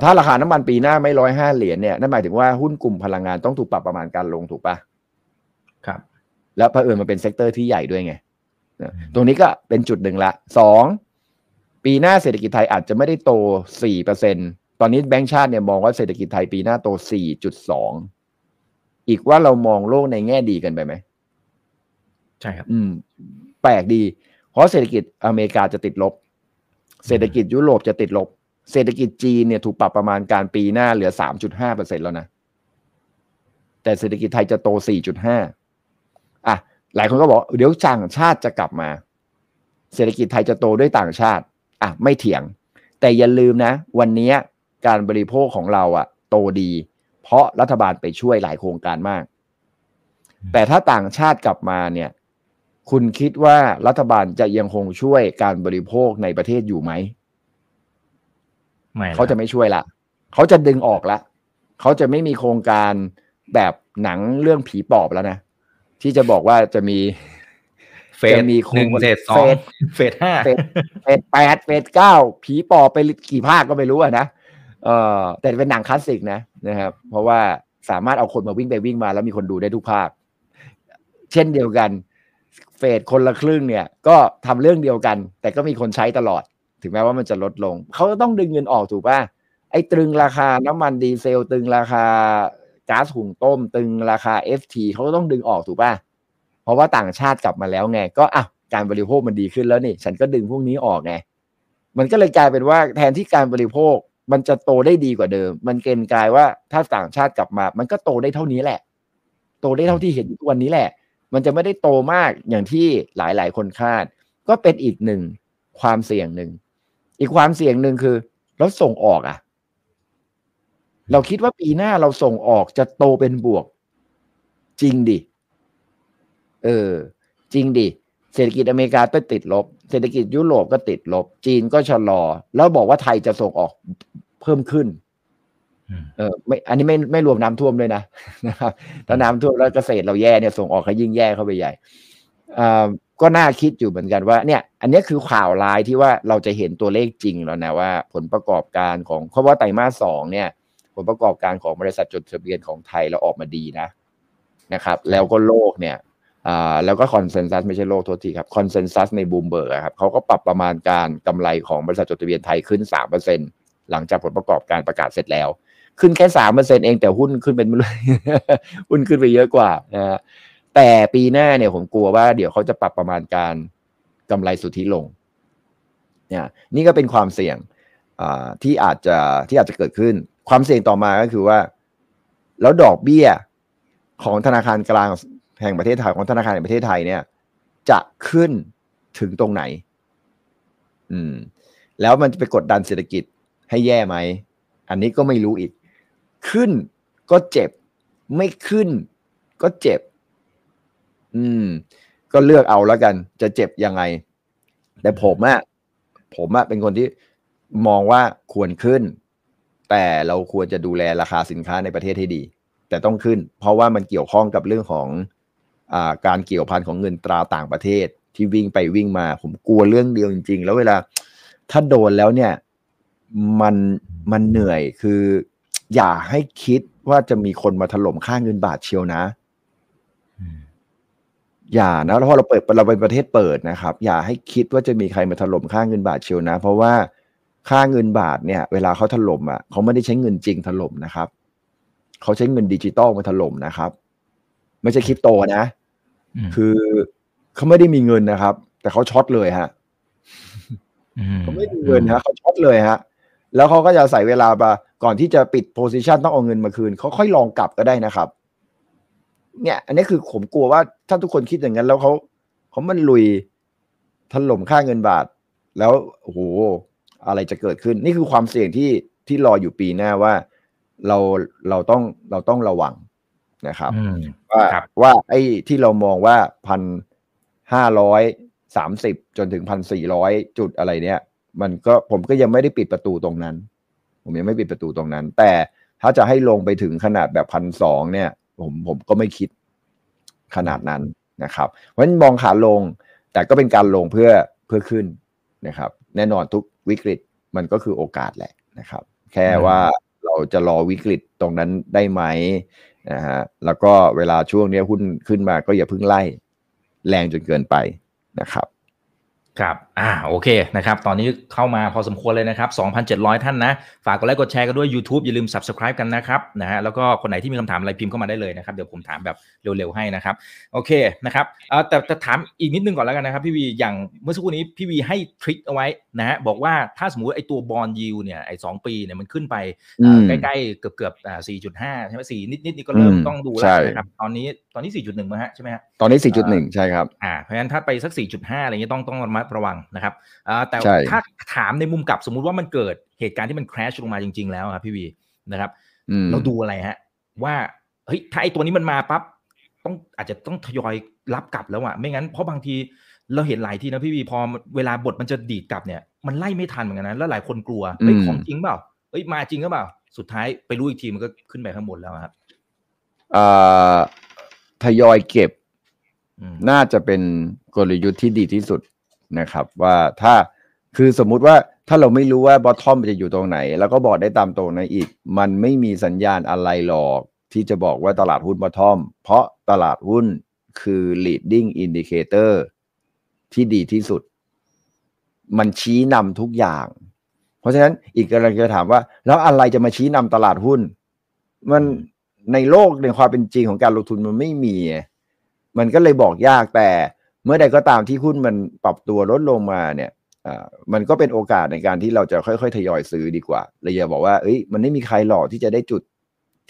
ถ้าราคาน้ำมันปีหน้าไม่ร้อยห้าเหรียญเนี่ยนั่นหมายถึงว่าหุ้นกลุ่มพลังงานต้องถูกปรับประมาณการลงถูกปะครับ แล้วเผอิญมันเป็น sector ที่ใหญ่ด้วยไงนะตรงนี้ก็เป็นจุดหนึ่งละสองปีหน้าเศรษฐกิจไทยอาจจะไม่ได้โตสี่เปอร์เซ็นต์ตอนนี้แบงก์ชาติเนี่ยมองว่าเศรษฐกิจไทยปีหน้าโตสี่จุดสองอีกว่าเรามองโลกในแง่ดีกันไปไหมใช่ครับ อืม แปลกดี เพราะเศรษฐกิจอเมริกาจะติดลบ เศรษฐกิจยุโรปจะติดลบ เศรษฐกิจจีนเนี่ยถูกปรับประมาณการปีหน้าเหลือสามจุดห้าเปอร์เซ็นแล้วนะ แต่เศรษฐกิจไทยจะโตสี่จุดห้าอะ หลายคนก็บอก เดี๋ยวต่างชาติจะกลับมา เศรษฐกิจไทยจะโตด้วยต่างชาติ อะ ไม่เถียง แต่อย่าลืมนะ วันนี้การบริโภคของเราอะโตดี เพราะรัฐบาลไปช่วยหลายโครงการมาก แต่ถ้าต่างชาติกลับมาเนี่ย คุณคิดว่ารัฐบาลจะยังคงช่วยการบริโภคในประเทศอยู่ไหม เขาจะไม่ช่วยละเขาจะดึงออกละเขาจะไม่มีโครงการแบบหนังเรื่องผีปอบแล้วนะ ที่จะบอกว่าจะมี phase จะมีโครงหนึ่ง phase สอง phase phase ห้า phase phase แปด phase เก้าผีปอบไปกี่ภาคก็ไม่รู้อะนะเออแต่เป็นหนังคลาสสิกนะนะครับ เพราะว่าสามารถเอาคนมาวิ่งไปวิ่งมาแล้วมีคนดูได้ทุกภาค เช่นเดียวกัน เฟสคนละครึ่งเนี่ย ก็ทำเรื่องเดียวกัน แต่ก็มีคนใช้ตลอด ถึงแม้ว่ามันจะลดลง เขาก็ต้องดึงเงินออกถูกป่ะไอ้ตรึงราคาน้ำมันดีเซลตึงราคาก๊าซหุงต้มตึงราคา FT เขาก็ต้องดึงออกถูกป่ะเพราะว่าต่างชาติกลับมาแล้วไง ก็อะการบริโภคมันดีขึ้นแล้วนี่ ฉันก็ดึงพวกนี้ออกไงมันก็เลยกลายเป็นว่าแทนที่การบริโภคมันจะโตได้ดีกว่าเดิม มันเกณฑ์กลายว่าถ้าต่างชาติกลับมา มันก็โตได้เท่านี้แหละ โตได้เท่าที่เห็นทุกวันนี้แหละ มันจะไม่ได้โตมากอย่างที่หลายๆ คนคาด ก็เป็นอีกหนึ่งความเสี่ยงหนึ่ง อีกความเสี่ยงหนึ่งคือเราส่งออกอะ เราคิดว่าปีหน้าเราส่งออกจะโตเป็นบวก จริงดิ เออ จริงดิ เศรษฐกิจอเมริกาก็ติดลบ เศรษฐกิจยุโรปก็ติดลบ จีนก็ชะลอ แล้วบอกว่าไทยจะส่งออกเพิ่มขึ้นอืมเออไม่ อันนี้ไม่ไม่รวมน้ำท่วมด้วยนะนะครับถ้าน้ำท่วมแล้วเกษตรเราแย่เนี่ยส่งออกเขายิ่งแย่เข้าไปใหญ่อ่า ก็น่าคิดอยู่เหมือนกันว่าเนี่ย อันนี้คือข่าวร้ายที่ว่าเราจะเห็นตัวเลขจริงแล้วนะว่า ผลประกอบการของเพราะว่าไตรมาสสองเนี่ย ผลประกอบการของบริษัทจดทะเบียนของไทยเราออกมาดีนะนะครับ แล้วก็โลกเนี่ยอ่าแล้วก็ consensus ไม่ใช่โลกโทษทีครับ consensus ในบูมเบิร์กครับเขาก็ปรับประมาณการกำไรของบริษัทจดทะเบียนไทยขึ้นสามเปอร์เซ็นต์หลังจากผลประกอบการประกาศเสร็จแล้ว ขึ้นแค่สามเปอร์เซ็นต์เองแต่หุ้นขึ้นเป็นหุ้นขึ้นไปเยอะกว่านะฮะ แต่ปีหน้าเนี่ยผมกลัวว่าเดี๋ยวเขาจะปรับประมาณการกำไรสุทธิลง เนี่ยนี่ก็เป็นความเสี่ยงที่อาจจะที่อาจจะเกิดขึ้น ความเสี่ยงต่อมาก็คือว่า แล้วดอกเบี้ยของธนาคารกลางแห่งประเทศไทยของธนาคารแห่งประเทศไทยเนี่ย จะขึ้นถึงตรงไหน อืม แล้วมันจะไปกดดันเศรษฐกิจให้แย่ไหม อันนี้ก็ไม่รู้อีก ขึ้นก็เจ็บ ไม่ขึ้นก็เจ็บ อืม ก็เลือกเอาแล้วกัน จะเจ็บยังไง แต่ผมอะผมอะเป็นคนที่มองว่าควรขึ้น แต่เราควรจะดูแลราคาสินค้าในประเทศให้ดี แต่ต้องขึ้น เพราะว่ามันเกี่ยวข้องกับเรื่องของอ่าการเกี่ยวพันของเงินตราต่างประเทศที่วิ่งไปวิ่งมา ผมกลัวเรื่องเดียวจริง ๆ แล้วเวลา ถ้าโดนแล้วเนี่ย มันมันเหนื่อยคือ อย่าให้คิดว่าจะมีคนมาถล่มค่าเงินบาทเชียวนะ อย่านะเพราะเราเปิดเราเป็นประเทศเปิดนะครับ อย่าให้คิดว่าจะมีใครมาถล่มค่าเงินบาทเชียวนะ เพราะว่าค่าเงินบาทเนี่ย เวลาเขาถล่มอะเขาไม่ได้ใช้เงินจริงถล่มนะครับเขาใช้เงินดิจิตอลมาถล่มนะครับ ไม่ใช่คริปโตนะมคือเขาไม่ได้มีเงินนะครับ แต่เขา short เลยฮะมเขาไม่มีเงินฮะเขา short เลยฮะแล้วเขาก็จะใส่เวลามาก่อนที่จะปิด position ต้องเอาเงินมาคืนเขาค่อยลองกลับก็ได้นะครับ เนี่ย อันนี้คือผมกลัวว่าถ้าทุกคนคิดอย่างนั้น แล้วเขาเขามันลุยถล่มค่าเงินบาท แล้วโอ้โหอะไรจะเกิดขึ้น นี่คือความเสี่ยงที่ที่รออยู่ปีหน้าว่าเราเราต้องเราต้องระวังนะครับอืมว่าครับว่าไอ้ที่เรามองว่าพันห้าร้อยสามสิบจนถึงพันสี่ร้อยจุดอะไรเนี้ยมันก็ผมก็ยังไม่ได้ปิดประตูตรงนั้น ผมยังไม่ปิดประตูตรงนั้น แต่ถ้าจะให้ลงไปถึงขนาดแบบพันสองเนี่ย ผมผมก็ไม่คิดขนาดนั้นนะครับ เพราะฉะนั้นมองขาลงแต่ก็เป็นการลงเพื่อเพื่อขึ้นนะครับ แน่นอนทุกวิกฤตมันก็คือโอกาสแหละนะครับ แค่ว่าเราจะรอวิกฤตตรงนั้นได้ไหมนะฮะแล้วก็เวลาช่วงนี้หุ้นขึ้นมาก็อย่าเพิ่งไล่แรงจนเกินไปนะครับ ครับ อ่าโอเคนะครับ ตอนนี้เข้ามาพอสมควรเลยนะครับ 2,700 ท่านนะ ฝากกดไลค์กดแชร์กันด้วย YouTube อย่าลืม Subscribe กันนะครับนะฮะแล้วก็คนไหนที่มีคำถามอะไรพิมพ์เข้ามาได้เลยนะครับ เดี๋ยวผมถามแบบเร็วๆให้นะครับ โอเคนะครับเอ่อแต่แต่ถามอีกนิดนึงก่อนแล้วกันนะครับ พี่วีอย่างเมื่อสักครู่นี้พี่วีให้ทริคเอาไว้นะฮะบอกว่าถ้าสมมติไอ้ตัวบอลยิวเนี่ยไอ้สองปีเนี่ยมันขึ้นไปเอ่ออืมใกล้ๆเกือบๆอ่า4.5 ใช่ไหม4นิดๆนี่ก็เริ่มอืมต้องดูใช่แล้วนะครับตอนนี้ตอนนี้ 4.1มั้งฮะใช่ไหมฮะตอนนี้ 4.1 ใช่ครับอ่าเพราะฉะนั้นถ้าไปสัก 4.5 อะไรเงี้ยต้องต้องระมัดระวังนะครับอ่าแต่ใช่ถ้าถามในมุมกลับสมมุติว่ามันเกิดเหตุการณ์ที่มัน crash ลงมาจริง ๆ แล้วครับพี่วีนะครับอืมเราดูอะไรฮะ ว่าเฮ้ยถ้าไอ้ตัวนี้มันมาปั๊บต้องอาจจะต้องทยอยรับกลับแล้วอะไม่งั้นเพราะบางทีเราเห็นหลายทีนะพี่วีพอเวลาบทมันจะดีดกลับเนี่ยมันไล่ไม่ทันเหมือนกันนะแล้วหลายคนกลัวเฮ้ยอืมของจริงเปล่าเฮ้ยมาจริงก็เปล่า สุดท้ายไปรู้อีกทีมันก็ขึ้นไปข้างบนแล้วอะครับอ่าทยอยเก็บอืมน่าจะเป็นกลยุทธ์ที่ดีที่สุด นะครับว่าถ้าคือสมมุติว่าถ้าเราไม่รู้ว่าบอททอมจะอยู่ตรงไหน แล้วก็บอกได้ตามตรงนั้นอีก มันไม่มีสัญญาณอะไรหรอกที่จะบอกว่าตลาดหุ้นบอททอม เพราะตลาดหุ้นคือ leading indicator ที่ดีที่สุด มันชี้นำทุกอย่าง เพราะฉะนั้นอีกกำลังจะถามว่า แล้วอะไรจะมาชี้นำตลาดหุ้น มันในโลกในความเป็นจริงของการลงทุนมันไม่มี มันก็เลยบอกยากแต่ เมื่อใดก็ตามที่หุ้นมันปรับตัวลดลงมาเนี่ยอ่ามันก็เป็นโอกาสในการที่เราจะค่อยๆ ทยอยซื้อดีกว่าเลยอย่าบอกว่าเอ้ยมันไม่มีใครหรอกที่จะได้จุด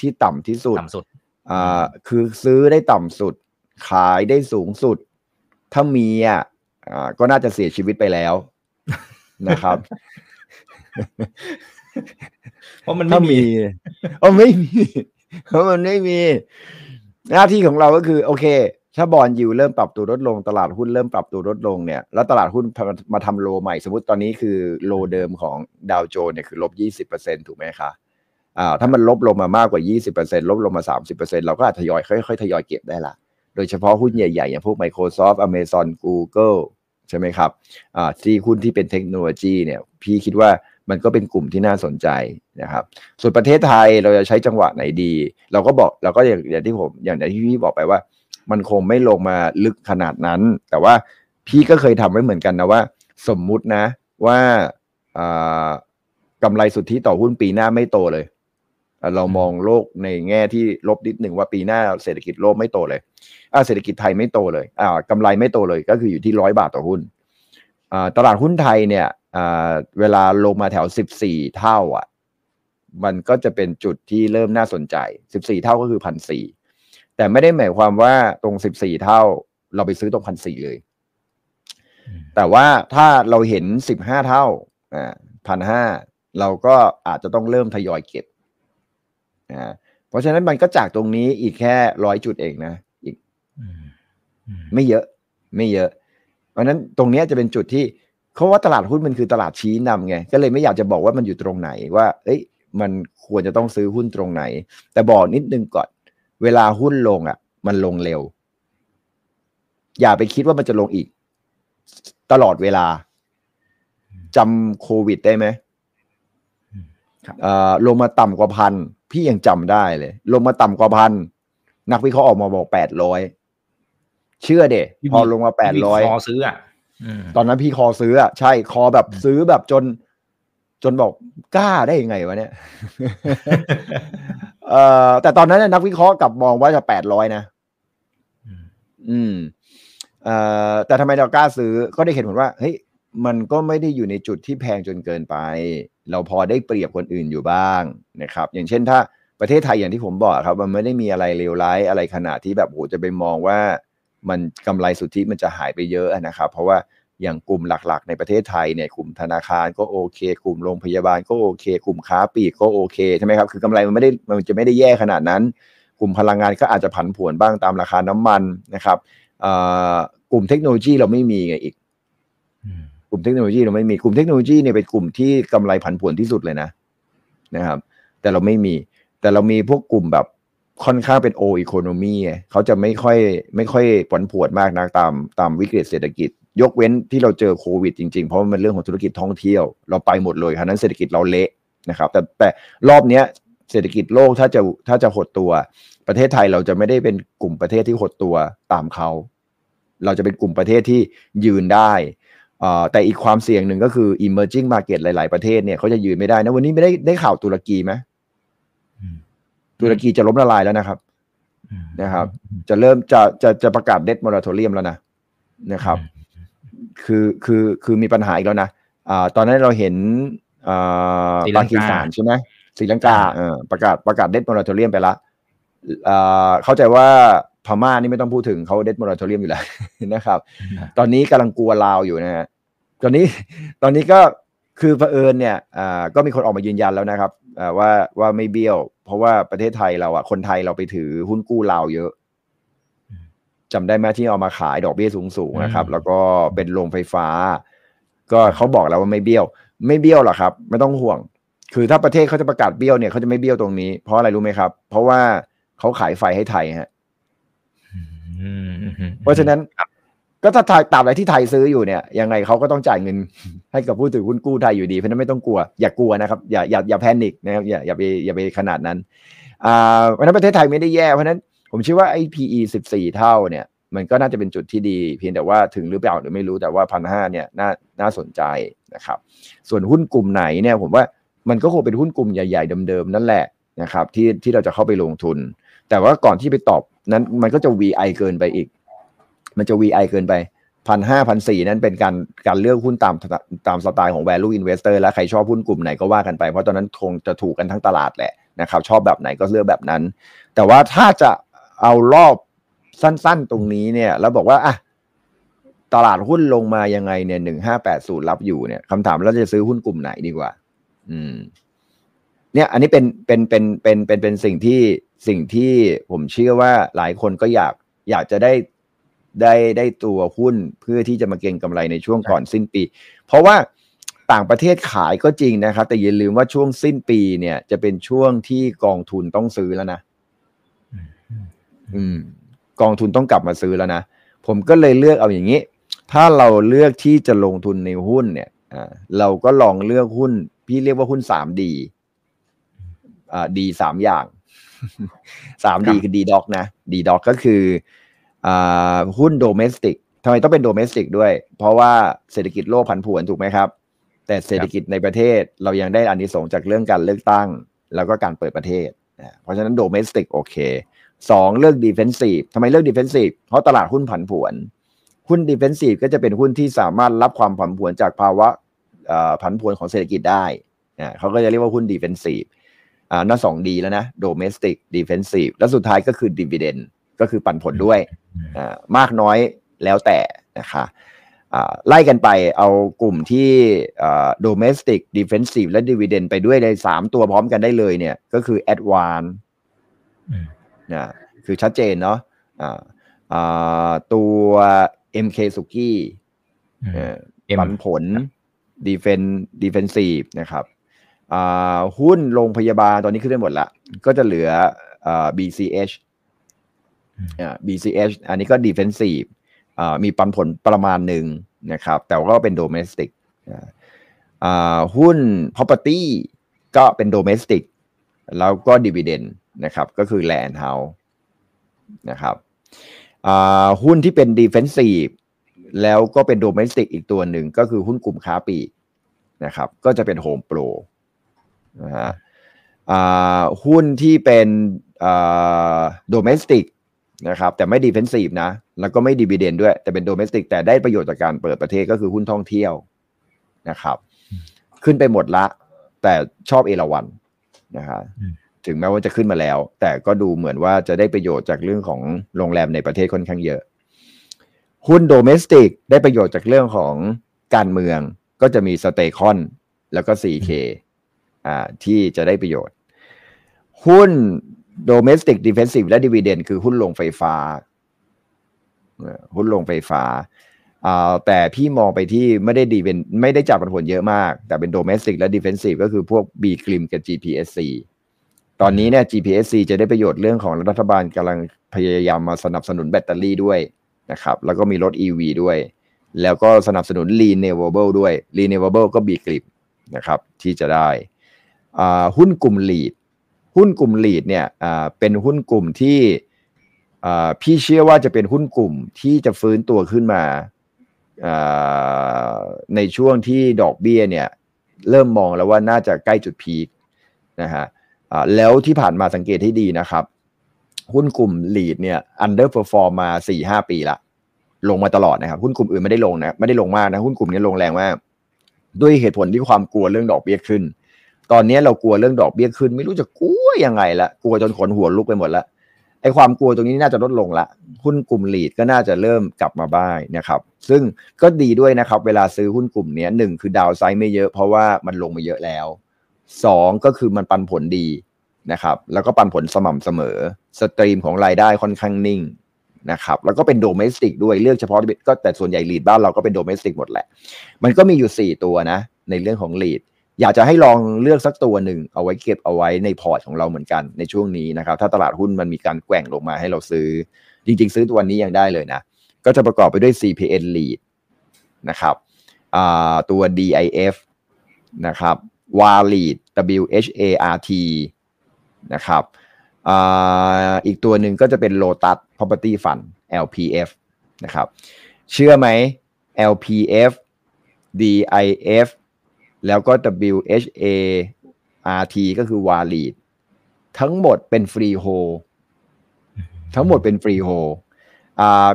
ที่ต่ำที่สุดต่ำสุดอ่าคือซื้อได้ต่ำสุด ขายได้สูงสุด ถ้ามีอะอ่าก็น่าจะเสียชีวิตไปแล้วนะครับเพราะมันถ้าไม่มีมีเออไม่มีเพราะมันไม่มี หน้าที่ของเราก็คือ โอเค ถ้าบอลยูเริ่มปรับตัวลดลงตลาดหุ้นเริ่มปรับตัวลดลงเนี่ยแล้วตลาดหุ้นมาทำโลใหม่ สมมติตอนนี้คือโลเดิมของดาวโจนส์เนี่ยคือลบยี่สิบเปอร์เซ็นถูกไหมคะอ่าถ้ามันลบลงมามากกว่า 20%ลบลงมา 30%เราก็อาจทยอยค่อยๆ ทยอยเก็บได้ละ โดยเฉพาะหุ้นใหญ่ๆ อย่างพวก Microsoft Amazon Google ใช่ไหมครับอ่าที่หุ้นที่เป็นเทคโนโลยีเนี่ย พี่คิดว่ามันก็เป็นกลุ่มที่น่าสนใจนะครับ ส่วนประเทศไทยเราจะใช้จังหวะไหนดี เราก็บอกเราก็อย่างอย่างที่ผมอย่างที่พี่บอกไปว่า มันคงไม่ลงมาลึกขนาดนั้น แต่ว่าพี่ก็เคยทำไว้เหมือนกันนะว่า สมมุตินะว่าอ่ากำไรสุทธิต่อหุ้นปีหน้าไม่โตเลย เรามองโลกในแง่ที่ลบนิดหนึ่งว่าปีหน้าเศรษฐกิจโลกไม่โตเลยอ่าเศรษฐกิจไทยไม่โตเลยอ่ากำไรไม่โตเลยก็คืออยู่ที่ร้อยบาทต่อหุ้นอ่าตลาดหุ้นไทยเนี่ยอ่าเวลาลงมาแถวสิบสี่เท่าอะ มันก็จะเป็นจุดที่เริ่มน่าสนใจสิบสี่เท่าก็คือพันสี่ แต่ไม่ได้หมายความว่าตรงสิบสี่เท่า เราไปซื้อตรงพันสี่เลย แต่ว่าถ้าเราเห็นสิบห้าเท่าอ่าพันห้าเราก็อาจจะต้องเริ่มทยอยเก็บอ่าเพราะฉะนั้นมันก็จากตรงนี้อีกแค่ร้อยจุดเองนะอีกอืมอืมไม่เยอะ ไม่เยอะ เพราะฉะนั้นตรงเนี้ยจะเป็นจุดที่เขาว่าตลาดหุ้นมันคือตลาดชี้นำไงก็เลยไม่อยากจะบอกว่ามันอยู่ตรงไหนว่า เอ้ย มันควรจะต้องซื้อหุ้นตรงไหน แต่บอกนิดนึงก่อน เวลาหุ้นลงอะ มันลงเร็ว อย่าไปคิดว่ามันจะลงอีก ตลอดเวลาจำโควิดได้ไหมครับเอ่อลงมาต่ำกว่าพัน พี่ยังจำได้เลย ลงมาต่ำกว่าพัน นักวิเคราะห์ออกมาบอกแปดร้อยเชื่อเดพี่พอลงมาแปดพี่ร้อยคอซื้ออะอืมตอนนั้นพี่คอซื้ออะใช่คอแบบซื้อแบบจน จนบอกกล้าได้ยังไงวะเนี่ยเอ่อแต่ตอนนั้นน่ะนักวิเคราะห์กลับมองว่าจะแปดร้อยนะอืมอืมเอ่อแต่ทำไมเรากล้าซื้อก็ได้เห็นผลว่า เฮ้ย มันก็ไม่ได้อยู่ในจุดที่แพงจนเกินไป เราพอได้เปรียบคนอื่นอยู่บ้างนะครับ อย่างเช่นถ้าประเทศไทยอย่างที่ผมบอกครับ มันไม่ได้มีอะไรเลวร้ายอะไรขนาดที่แบบโหจะไปมองว่า มันกำไรสุทธิมันจะหายไปเยอะนะครับ เพราะว่า อย่างกลุ่มหลักๆ ในประเทศไทยเนี่ยกลุ่มธนาคารก็โอเค กลุ่มโรงพยาบาลก็โอเค กลุ่มค้าปลีกก็โอเคใช่ไหมครับคือกำไรมันไม่ได้มันจะไม่ได้แย่ขนาดนั้น กลุ่มพลังงานก็อาจจะผันผวนบ้างตามราคาน้ำมันนะครับกลุ่มเทคโนโลยีเราไม่มีไงอีก กลุ่มเทคโนโลยีเราไม่มีกลุ่มเทคโนโลยีเนี่ยเป็นกลุ่มที่กำไรผันผวนที่สุดเลยนะนะครับ แต่เราไม่มีแต่เรามีพวกกลุ่มแบบค่อนข้างเป็นโออีโคโนมีเขาจะไม่ค่อยไม่ค่อยผันผวนมากนะตามตามวิกฤตเศรษฐกิจ ยกเว้นที่เราเจอโควิดจริงๆ เพราะมันเป็นเรื่องของธุรกิจท่องเที่ยว เราไปหมดเลยครับนั้นเศรษฐกิจเราเละนะครับ แต่แต่รอบเนี้ยเศรษฐกิจโลกถ้าจะถ้าจะหดตัว ประเทศไทยเราจะไม่ได้เป็นกลุ่มประเทศที่หดตัวตามเขาเราจะเป็นกลุ่มประเทศที่ยืนได้แต่อีกความเสี่ยงหนึ่งก็คือ emerging market หลาย ๆ ประเทศเนี่ยเขาจะยืนไม่ได้นะ วันนี้ไม่ได้ได้ข่าวตุรกีไหมตุรกีจะล้มละลายแล้วนะครับ นะครับ จะเริ่มจะจะจะประกาศเดดมอร์ทอเรียมแล้วนะนะครับ คือคือคือมีปัญหาอีกแล้วนะอ่าตอนนั้นเราเห็นอ่าปากีสถานใช่ไหมศรีลังกาเออประกาศประกาศ debt moratorium ไปละอ่าเข้าใจว่าพม่านี่ไม่ต้องพูดถึงเขา debt moratorium อยู่แล้วนะครับ ตอนนี้กำลังกลัวลาวอยู่นะฮะตอนนี้ตอนนี้ก็คือเผอิญเนี่ยอ่าก็มีคนออกมายืนยันแล้วนะครับอ่าว่าว่าไม่เบี้ยว เพราะว่าประเทศไทยเราอะคนไทยเราไปถือหุ้นกู้ลาวเยอะ จำได้ไหมที่เอามาขายดอกเบี้ยสูงๆนะครับ แล้วก็เป็นโรงไฟฟ้า ก็เขาบอกแล้วว่าไม่เบี้ยว ไม่เบี้ยวหรอกครับ ไม่ต้องห่วง คือถ้าประเทศเขาจะประกาศเบี้ยวเนี่ยเขาจะไม่เบี้ยวตรงนี้ เพราะอะไรรู้ไหมครับ เพราะว่าเขาขายไฟให้ไทยฮะเพราะฉะนั้นก็ถ้าตราบใดที่ไทยซื้ออยู่เนี่ยยังไงเขาก็ต้องจ่ายเงินให้กับผู้ถือหุ้นกู้ไทยอยู่ดี เพราะนั้นไม่ต้องกลัว อย่ากลัวนะครับ อย่าอย่าอย่าแพนิคนะครับอย่าอย่าไปอย่าไปขนาดนั้นอ่าเพราะนั้นประเทศไทยไม่ได้แย่เพราะนั้น ผมเชื่อว่าไอ้ PE สิบสี่เท่าเนี่ยมันก็น่าจะเป็นจุดที่ดี เพียงแต่ว่าถึงหรือเปล่าหรือไม่รู้แต่ว่าพันห้าเนี่ยน่าน่าสนใจนะครับ ส่วนหุ้นกลุ่มไหนเนี่ยผมว่ามันก็คงเป็นหุ้นกลุ่มใหญ่ๆเดิมๆนั่นแหละนะครับที่ที่เราจะเข้าไปลงทุน แต่ว่าก่อนที่ไปตอบนั้นมันก็จะ VI เกินไปอีก มันจะ VI เกินไปพันห้าพันสี่นั้นเป็นการการเลือกหุ้นตามตามสไตล์ของ value investor และใครชอบหุ้นกลุ่มไหนก็ว่ากันไป เพราะตอนนั้นคงจะถูกกันทั้งตลาดแหละนะครับชอบแบบไหนก็เลือกแบบนั้น แต่ว่าถ้าจะ เอารอบสั้นๆตรงนี้เนี่ย แล้วบอกว่าอะตลาดหุ้นลงมายังไงเนี่ยหนึ่งห้าแปดศูนย์รับอยู่เนี่ยคำถามเราจะซื้อหุ้นกลุ่มไหนดีกว่า อืม เนี่ย อันนี้เป็นเป็นเป็นเป็นเป็นเป็นสิ่งที่สิ่งที่ผมเชื่อว่าหลายคนก็อยากอยากจะได้ได้ได้ตัวหุ้นเพื่อที่จะมาเก็งกำไรในช่วงก่อนสิ้นปี เพราะว่าต่างประเทศขายก็จริงนะครับ แต่อย่าลืมว่าช่วงสิ้นปีเนี่ย จะเป็นช่วงที่กองทุนต้องซื้อแล้วนะ อืม กองทุนต้องกลับมาซื้อแล้วนะ ผมก็เลยเลือกเอาอย่างนี้ ถ้าเราเลือกที่จะลงทุนในหุ้นเนี่ยอ่าเราก็ลองเลือกหุ้น พี่เรียกว่าหุ้นสามดีอ่าดีสามอย่างสามดีคือดีด็อกนะดีด็อกก็คือหุ้นโดเมสติกทำไมต้องเป็น domestic ด้วย เพราะว่าเศรษฐกิจโลกผันผวนถูกไหมครับ แต่เศรษฐกิจในประเทศเรายังได้อานิสงส์จากเรื่องการเลือกตั้ง แล้วก็การเปิดประเทศ เพราะฉะนั้น domestic โอเค สองเลือก defensive ทำไมเลือก defensive เพราะตลาดหุ้นผันผวน หุ้น defensive ก็จะเป็นหุ้นที่สามารถรับความผันผวนจากภาวะผันผวนของเศรษฐกิจได้เขาก็จะเรียกว่าหุ้น defensive อ่าน่าสองดีแล้วนะ domestic defensive แล้วสุดท้ายก็คือ dividendก็คือปันผลด้วยมากน้อยแล้วแต่นะคะไล่กันไปเอากลุ่มที่ domestic defensive และ dividend ไปด้วยเลยสามตัวพร้อมกันได้เลยเนี่ย ก็คือ advance นะคือชัดเจนเนาะตัว MK สุกี้ปันผล defense defensive นะครับหุ้นโรงพยาบาลตอนนี้ขึ้นได้หมดละ ก็จะเหลือ BCH BCH อันนี้ก็ defensive มีปันผลประมาณหนึ่งนะครับ แต่ว่าก็เป็น domestic หุ้น property ก็เป็น domestic แล้วก็ dividend นะครับก็คือ land house นะครับหุ้นที่เป็น defensive แล้วก็เป็น domestic อีกตัวหนึ่งก็คือหุ้นกลุ่มค้าปีนะครับก็จะเป็น HomePro นะฮะหุ้นที่เป็น domestic นะครับแต่ไม่ defensive นะ แล้วก็ไม่ dividend ด้วย แต่เป็น domestic แต่ได้ประโยชน์จากการเปิดประเทศก็คือหุ้นท่องเที่ยวนะครับ ขึ้นไปหมดละ แต่ชอบเอราวัณนะครับ ถึงแม้ว่าจะขึ้นมาแล้ว แต่ก็ดูเหมือนว่าจะได้ประโยชน์จากเรื่องของโรงแรมในประเทศค่อนข้างเยอะ หุ้นโดเมสติกได้ประโยชน์จากเรื่องของการเมืองก็จะมีสเตคอนแล้วก็ 4K อ่าที่จะได้ประโยชน์ หุ้น domestic defensive และ dividend คือหุ้นลงไฟฟ้า หุ้นลงไฟฟ้าแต่พี่มองไปที่ไม่ได้ดีเป็นไม่ได้จับผลเยอะมาก แต่เป็น domestic และ defensive ก็คือพวก B กริมกับ GPSC ตอนนี้เนี่ย GPSC จะได้ประโยชน์เรื่องของรัฐบาลกำลังพยายามมาสนับสนุนแบตเตอรี่ด้วยนะครับ แล้วก็มีรถ EV ด้วย แล้วก็สนับสนุน renewable ด้วย renewable ก็ B กริมนะครับที่จะได้ หุ้นกลุ่ม lead หุ้นกลุ่ม lead เนี่ยเป็นหุ้นกลุ่มที่พี่เชื่อว่าจะเป็นหุ้นกลุ่มที่จะฟื้นตัวขึ้นมาในช่วงที่ดอกเบี้ยเนี่ยเริ่มมองแล้วว่าน่าจะใกล้จุดพีคนะฮะ แล้วที่ผ่านมาสังเกตให้ดีนะครับ หุ้นกลุ่ม lead เนี่ย underperform มาสี่ห้าปีละลงมาตลอดนะครับ หุ้นกลุ่มอื่นไม่ได้ลงนะไม่ได้ลงมากนะหุ้นกลุ่มนี้ลงแรงมากด้วยเหตุผลที่ความกลัวเรื่องดอกเบี้ยขึ้น ตอนนี้เรากลัวเรื่องดอกเบี้ยขึ้น ไม่รู้จะกลัวยังไงละกลัวจนขนหัวลุกไปหมดล้วไอความกลัวตรงนี้น่าจะลดลงละหุ้นกลุ่มลีดก็น่าจะเริ่มกลับมาบ้างนะครับ ซึ่งก็ดีด้วยนะครับ เวลาซื้อหุ้นกลุ่มนี้หนึ่งคือดาวไซด์ไม่เยอะเพราะว่ามันลงมาเยอะแล้ว สองก็คือมันปันผลดีนะครับ แล้วก็ปันผลสม่ำเสมอ stream ของรายได้ค่อนข้างนิ่งนะครับ แล้วก็เป็น domestic ด้วยเลือกเฉพาะก็แต่ส่วนใหญ่ REIT บ้านเราก็เป็น domestic หมดแหละ มันก็มีอยู่ 4 ตัวนะ ในเรื่องของ REIT อยากจะให้ลองเลือกสักตัวหนึ่งเอาไว้เก็บเอาไว้ในพอร์ตของเราเหมือนกันในช่วงนี้นะครับ ถ้าตลาดหุ้นมันมีการแกว่งลงมาให้เราซื้อ จริง ๆ ซื้อตัวนี้ยังได้เลยนะ ก็จะประกอบไปด้วย CPN REIT นะครับตัว DIF นะครับ WAR lead WHART นะครับอีกตัวหนึ่งก็จะเป็น Lotus Property Fund LPF นะครับ เชื่อไหม LPF DIF แล้วก็ WHART ก็คือ w a l i d ทั้งหมดเป็นฟรีโฮทั้งหมดเป็นฟรีโฮ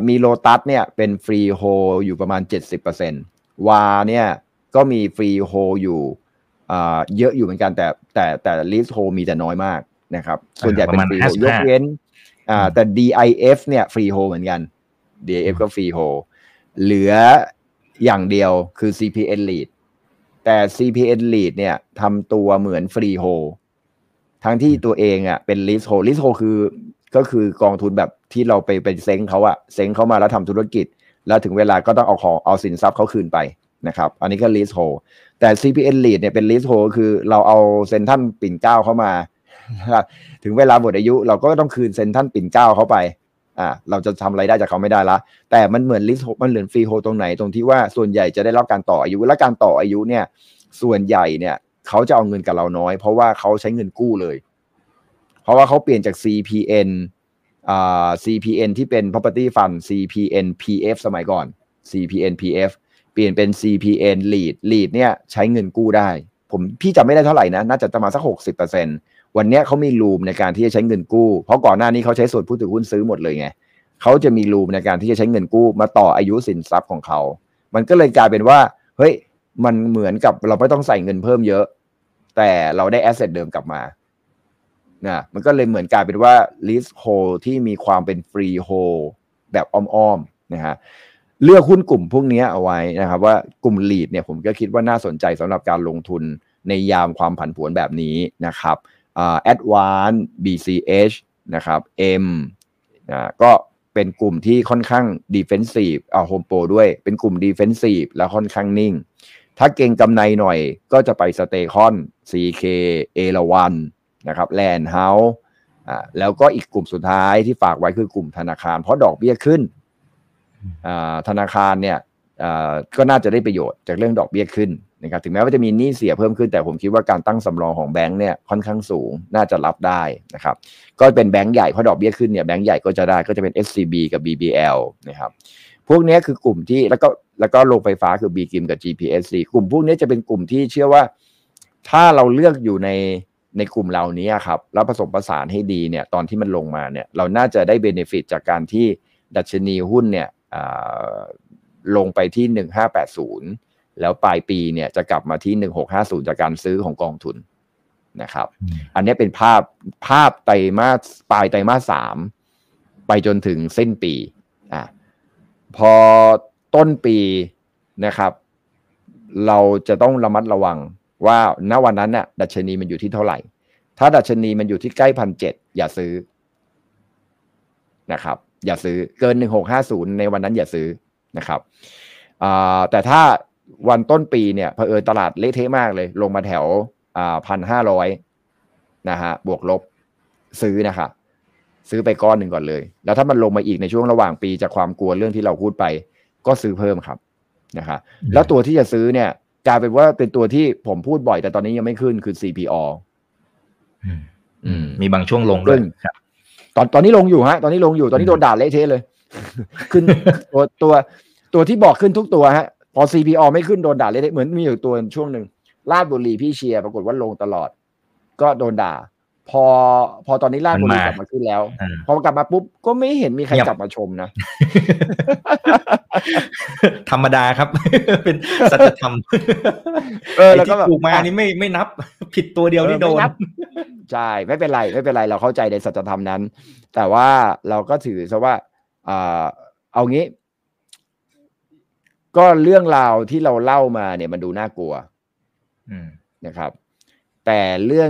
มีโลตัสเนี่ยเป็น freehold อยู่ประมาณ 70% WHA เนี่ยก็มี freehold อยู่ เยอะอยู่เหมือนกันแต่แต่แต่ leasehold มีแต่น้อยมากนะครับ ส่วนใหญ่เป็น freehold ยกเว้นแต่ DIF เนี่ย freehold เหมือนกัน DIF ก็ freehold เหลืออย่างเดียวคือ CPN REIT แต่ CPN REIT เนี่ยทำตัวเหมือน freehold ทั้งที่ตัวเองอะเป็น leasehold leasehold คือก็คือกองทุนแบบที่เราไปไปเซ้งเขาอะเซ้งเขามาแล้วทำธุรกิจ แล้วถึงเวลาก็ต้องเอาของเอาสินทรัพย์เขาคืนไป นะครับ อันนี้ก็ leasehold แต่ CPN REIT เนี่ยเป็น leasehold คือเราเอาเซ็นทรัลปิ่นเกล้าเข้ามา ถึงเวลาหมดอายุ เราก็ต้องคืนเซ็นทรัลปิ่นเกล้าเข้าไปอ่าเราจะทำอะไรได้จากเขาไม่ได้ละ แต่มันเหมือน lease มันเหมือน freehold ตรงไหนตรงที่ว่าส่วนใหญ่จะได้รับการต่ออายุ และการต่ออายุเนี่ย ส่วนใหญ่เนี่ยเขาจะเอาเงินกับเราน้อย เพราะว่าเขาใช้เงินกู้เลย เพราะว่าเขาเปลี่ยนจาก CPN อ่า CPN ที่เป็น property fund CPN PF สมัยก่อน CPN PF ปลี่ยนเป็น CPN lead lead เนี่ยใช้เงินกู้ได้ ผมพี่จำไม่ได้เท่าไหร่นะ น่าจะประมาณสักหกสิบเปอร์เซ็นต์วันนี้เขามีรูมในการที่จะใช้เงินกู้ เพราะก่อนหน้านี้เขาใช้ส่วนผู้ถือหุ้นซื้อหมดเลยไงเขาจะมีรูมในการที่จะใช้เงินกู้มาต่ออายุสินทรัพย์ของเขา มันก็เลยกลายเป็นว่า เฮ้ย มันเหมือนกับเราไม่ต้องใส่เงินเพิ่มเยอะ แต่เราได้ asset เดิมกลับมานะมันก็เลยเหมือนกลายเป็นว่า leasehold ที่มีความเป็น freehold แบบอ้อมๆนะฮะ เลือกหุ้นกลุ่มพวกนี้เอาไว้นะครับว่ากลุ่ม REIT เนี่ยผมก็คิดว่าน่าสนใจสำหรับการลงทุนในยามความผันผวนแบบนี้นะครับแอดวาน BCH นะครับ M นะก็เป็นกลุ่มที่ค่อนข้าง defensive อ่าโฮมโปรด้วยเป็นกลุ่ม defensive แล้วค่อนข้างนิ่ง ถ้าเก่งกำไรหน่อยก็จะไปสเตคอน CK เอราวันนะครับแลนด์เฮาส์แล้วก็อีกกลุ่มสุดท้ายที่ฝากไว้คือกลุ่มธนาคาร เพราะดอกเบี้ยขึ้น ธนาคารเนี่ยก็น่าจะได้ประโยชน์จากเรื่องดอกเบี้ยขึ้นนะครับถึงแม้ว่าจะมีหนี้เสียเพิ่มขึ้นแต่ผมคิดว่าการตั้งสำรองของแบงก์เนี่ยค่อนข้างสูงน่าจะรับได้นะครับก็เป็นแบงก์ใหญ่เพราะดอกเบี้ยขึ้นเนี่ยแบงก์ใหญ่ก็จะได้ก็จะเป็น SCB กับ BBL นะครับพวกนี้คือกลุ่มที่แล้วก็แล้วก็โรงไฟฟ้าคือ B กิมกับ GPSC กลุ่มพวกนี้จะเป็นกลุ่มที่เชื่อว่า ถ้าเราเลือกอยู่ในในกลุ่มเหล่านี้ครับแล้วผสมผสานให้ดีเนี่ยตอนที่มันลงมาเนี่ยเราน่าจะได้เบนฟิตจากการที่ดัชนีหุ้นเนี่ย ลงไปที่ 1580 แล้วปลายปีเนี่ยจะกลับมาที่หนึ่งหกห้าศูนย์จากการซื้อของกองทุนนะครับ อันนี้เป็นภาพภาพไตรมาสปลายไตรมาสสามไปจนถึงสิ้นปีอะพอต้นปีนะครับ เราจะต้องระมัดระวังว่าณวันนั้นน่ะดัชนีมันอยู่ที่เท่าไหร่ ถ้าดัชนีมันอยู่ที่ใกล้พันเจ็ดอย่าซื้อนะครับ อย่าซื้อเกินหนึ่งหกห้าศูนย์ในวันนั้นอย่าซื้อนะครับแต่ถ้าวันต้นปีเนี่ยเผอิญตลาดเละเทะมากเลย ลงมาแถวพันห้าร้อยนะฮะบวกลบซื้อนะครับซื้อไปก้อนหนึ่งก่อนเลย แล้วถ้ามันลงมาอีกในช่วงระหว่างปีจากความกลัวเรื่องที่เราพูดไป ก็ซื้อเพิ่มครับนะครับแล้วตัวที่จะซื้อเนี่ยกลายเป็นว่าเป็นตัวที่ผมพูดบ่อยแต่ตอนนี้ยังไม่ขึ้นคือ CPO อืมมีบางช่วงลงด้วยครับ ตอนตอนนี้ลงอยู่ฮะ ตอนนี้ลงอยู่ตอนนี้โดนด่าเละเทะเลย ขึ้นตัวตัวตัวที่บอกขึ้นทุกตัวฮะ พอ CPO ไม่ขึ้นโดนด่าเละเทะเหมือนมีอยู่ตัวช่วงหนึ่งลาดบุรีพี่เชียร์ปรากฏว่าลงตลอด ก็โดนด่า พอพอตอนนี้ลาดบุรีกลับมาขึ้นแล้ว พอกลับมาปุ๊บก็ไม่เห็นมีใครกลับมาชมนะ ธรรมดาครับ เป็นสัจธรรมเออแล้วก็ถูกมานี่ไม่ไม่นับ ผิดตัวเดียวนี่โดนใช่ไม่เป็นไรไม่เป็นไรเราเข้าใจในสัจธรรมนั้น แต่ว่าเราก็ถือซะว่าเอางี้ ก็เรื่องราวที่เราเล่ามาเนี่ยมันดูน่ากลัวนะครับแต่เรื่อง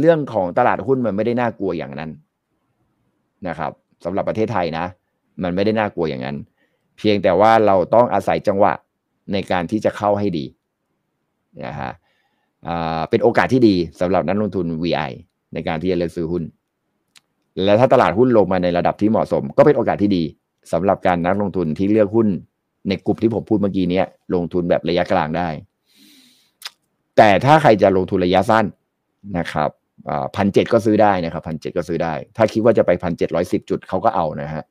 เรื่องของตลาดหุ้นมันไม่ได้น่ากลัวอย่างนั้นนะครับสำหรับประเทศไทยนะ มันไม่ได้น่ากลัวอย่างนั้น เพียงแต่ว่าเราต้องอาศัยจังหวะในการที่จะเข้าให้ดีนะฮะเป็นโอกาสที่ดีสำหรับนักลงทุน VI ในการที่จะเลือกซื้อหุ้น และถ้าตลาดหุ้นลงมาในระดับที่เหมาะสม ก็เป็นโอกาสที่ดีสำหรับการนักลงทุนที่เลือกหุ้นในกลุ่มที่ผมพูดเมื่อกี้นี้ลงทุนแบบระยะกลางได้ แต่ถ้าใครจะลงทุนระยะสั้น นะครับพันเจ็ดก็ซื้อได้นะครับพันเจ็ดก็ซื้อได้ ถ้าคิดว่าจะไปพันเจ็ดร้อยสิบจุดเขาก็เอานะฮะ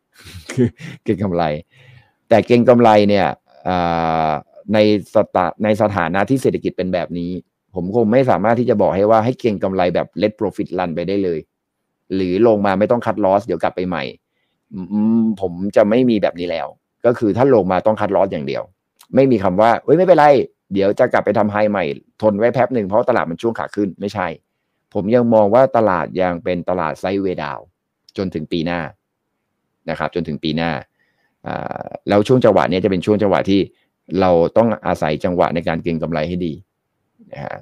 คือเก่งกำไร แต่เก่งกำไรเนี่ยในสตาในสถานะที่เศรษฐกิจเป็นแบบนี้ ผมคงไม่สามารถที่จะบอกให้ว่าให้เก่งกำไรแบบเล t โปรฟิตลันไปได้เลย หรือลงมาไม่ต้องคัดลอสเดี๋ยวกลับไปใหม่ ผมจะไม่มีแบบนี้แล้ว ก็คือถ้าลงมาต้องคัดลอสอย่างเดียว ไม่มีคำว่าเฮ้ยไม่เป็นไร เดี๋ยวจะกลับไปทำไฮใหม่ ทนไว้แป๊บหนึ่งเพราะตลาดมันช่วงขาขึ้นไม่ใช่ ผมยังมองว่าตลาดยังเป็นตลาดไซด์เวดาว จนถึงปีหน้านะครับ จนถึงปีหน้าแล้วช่วงจังหวะนี้จะเป็นช่วงจังหวะที่เราต้องอาศัยจังหวะในการเก็งกำไรให้ดีนะฮะ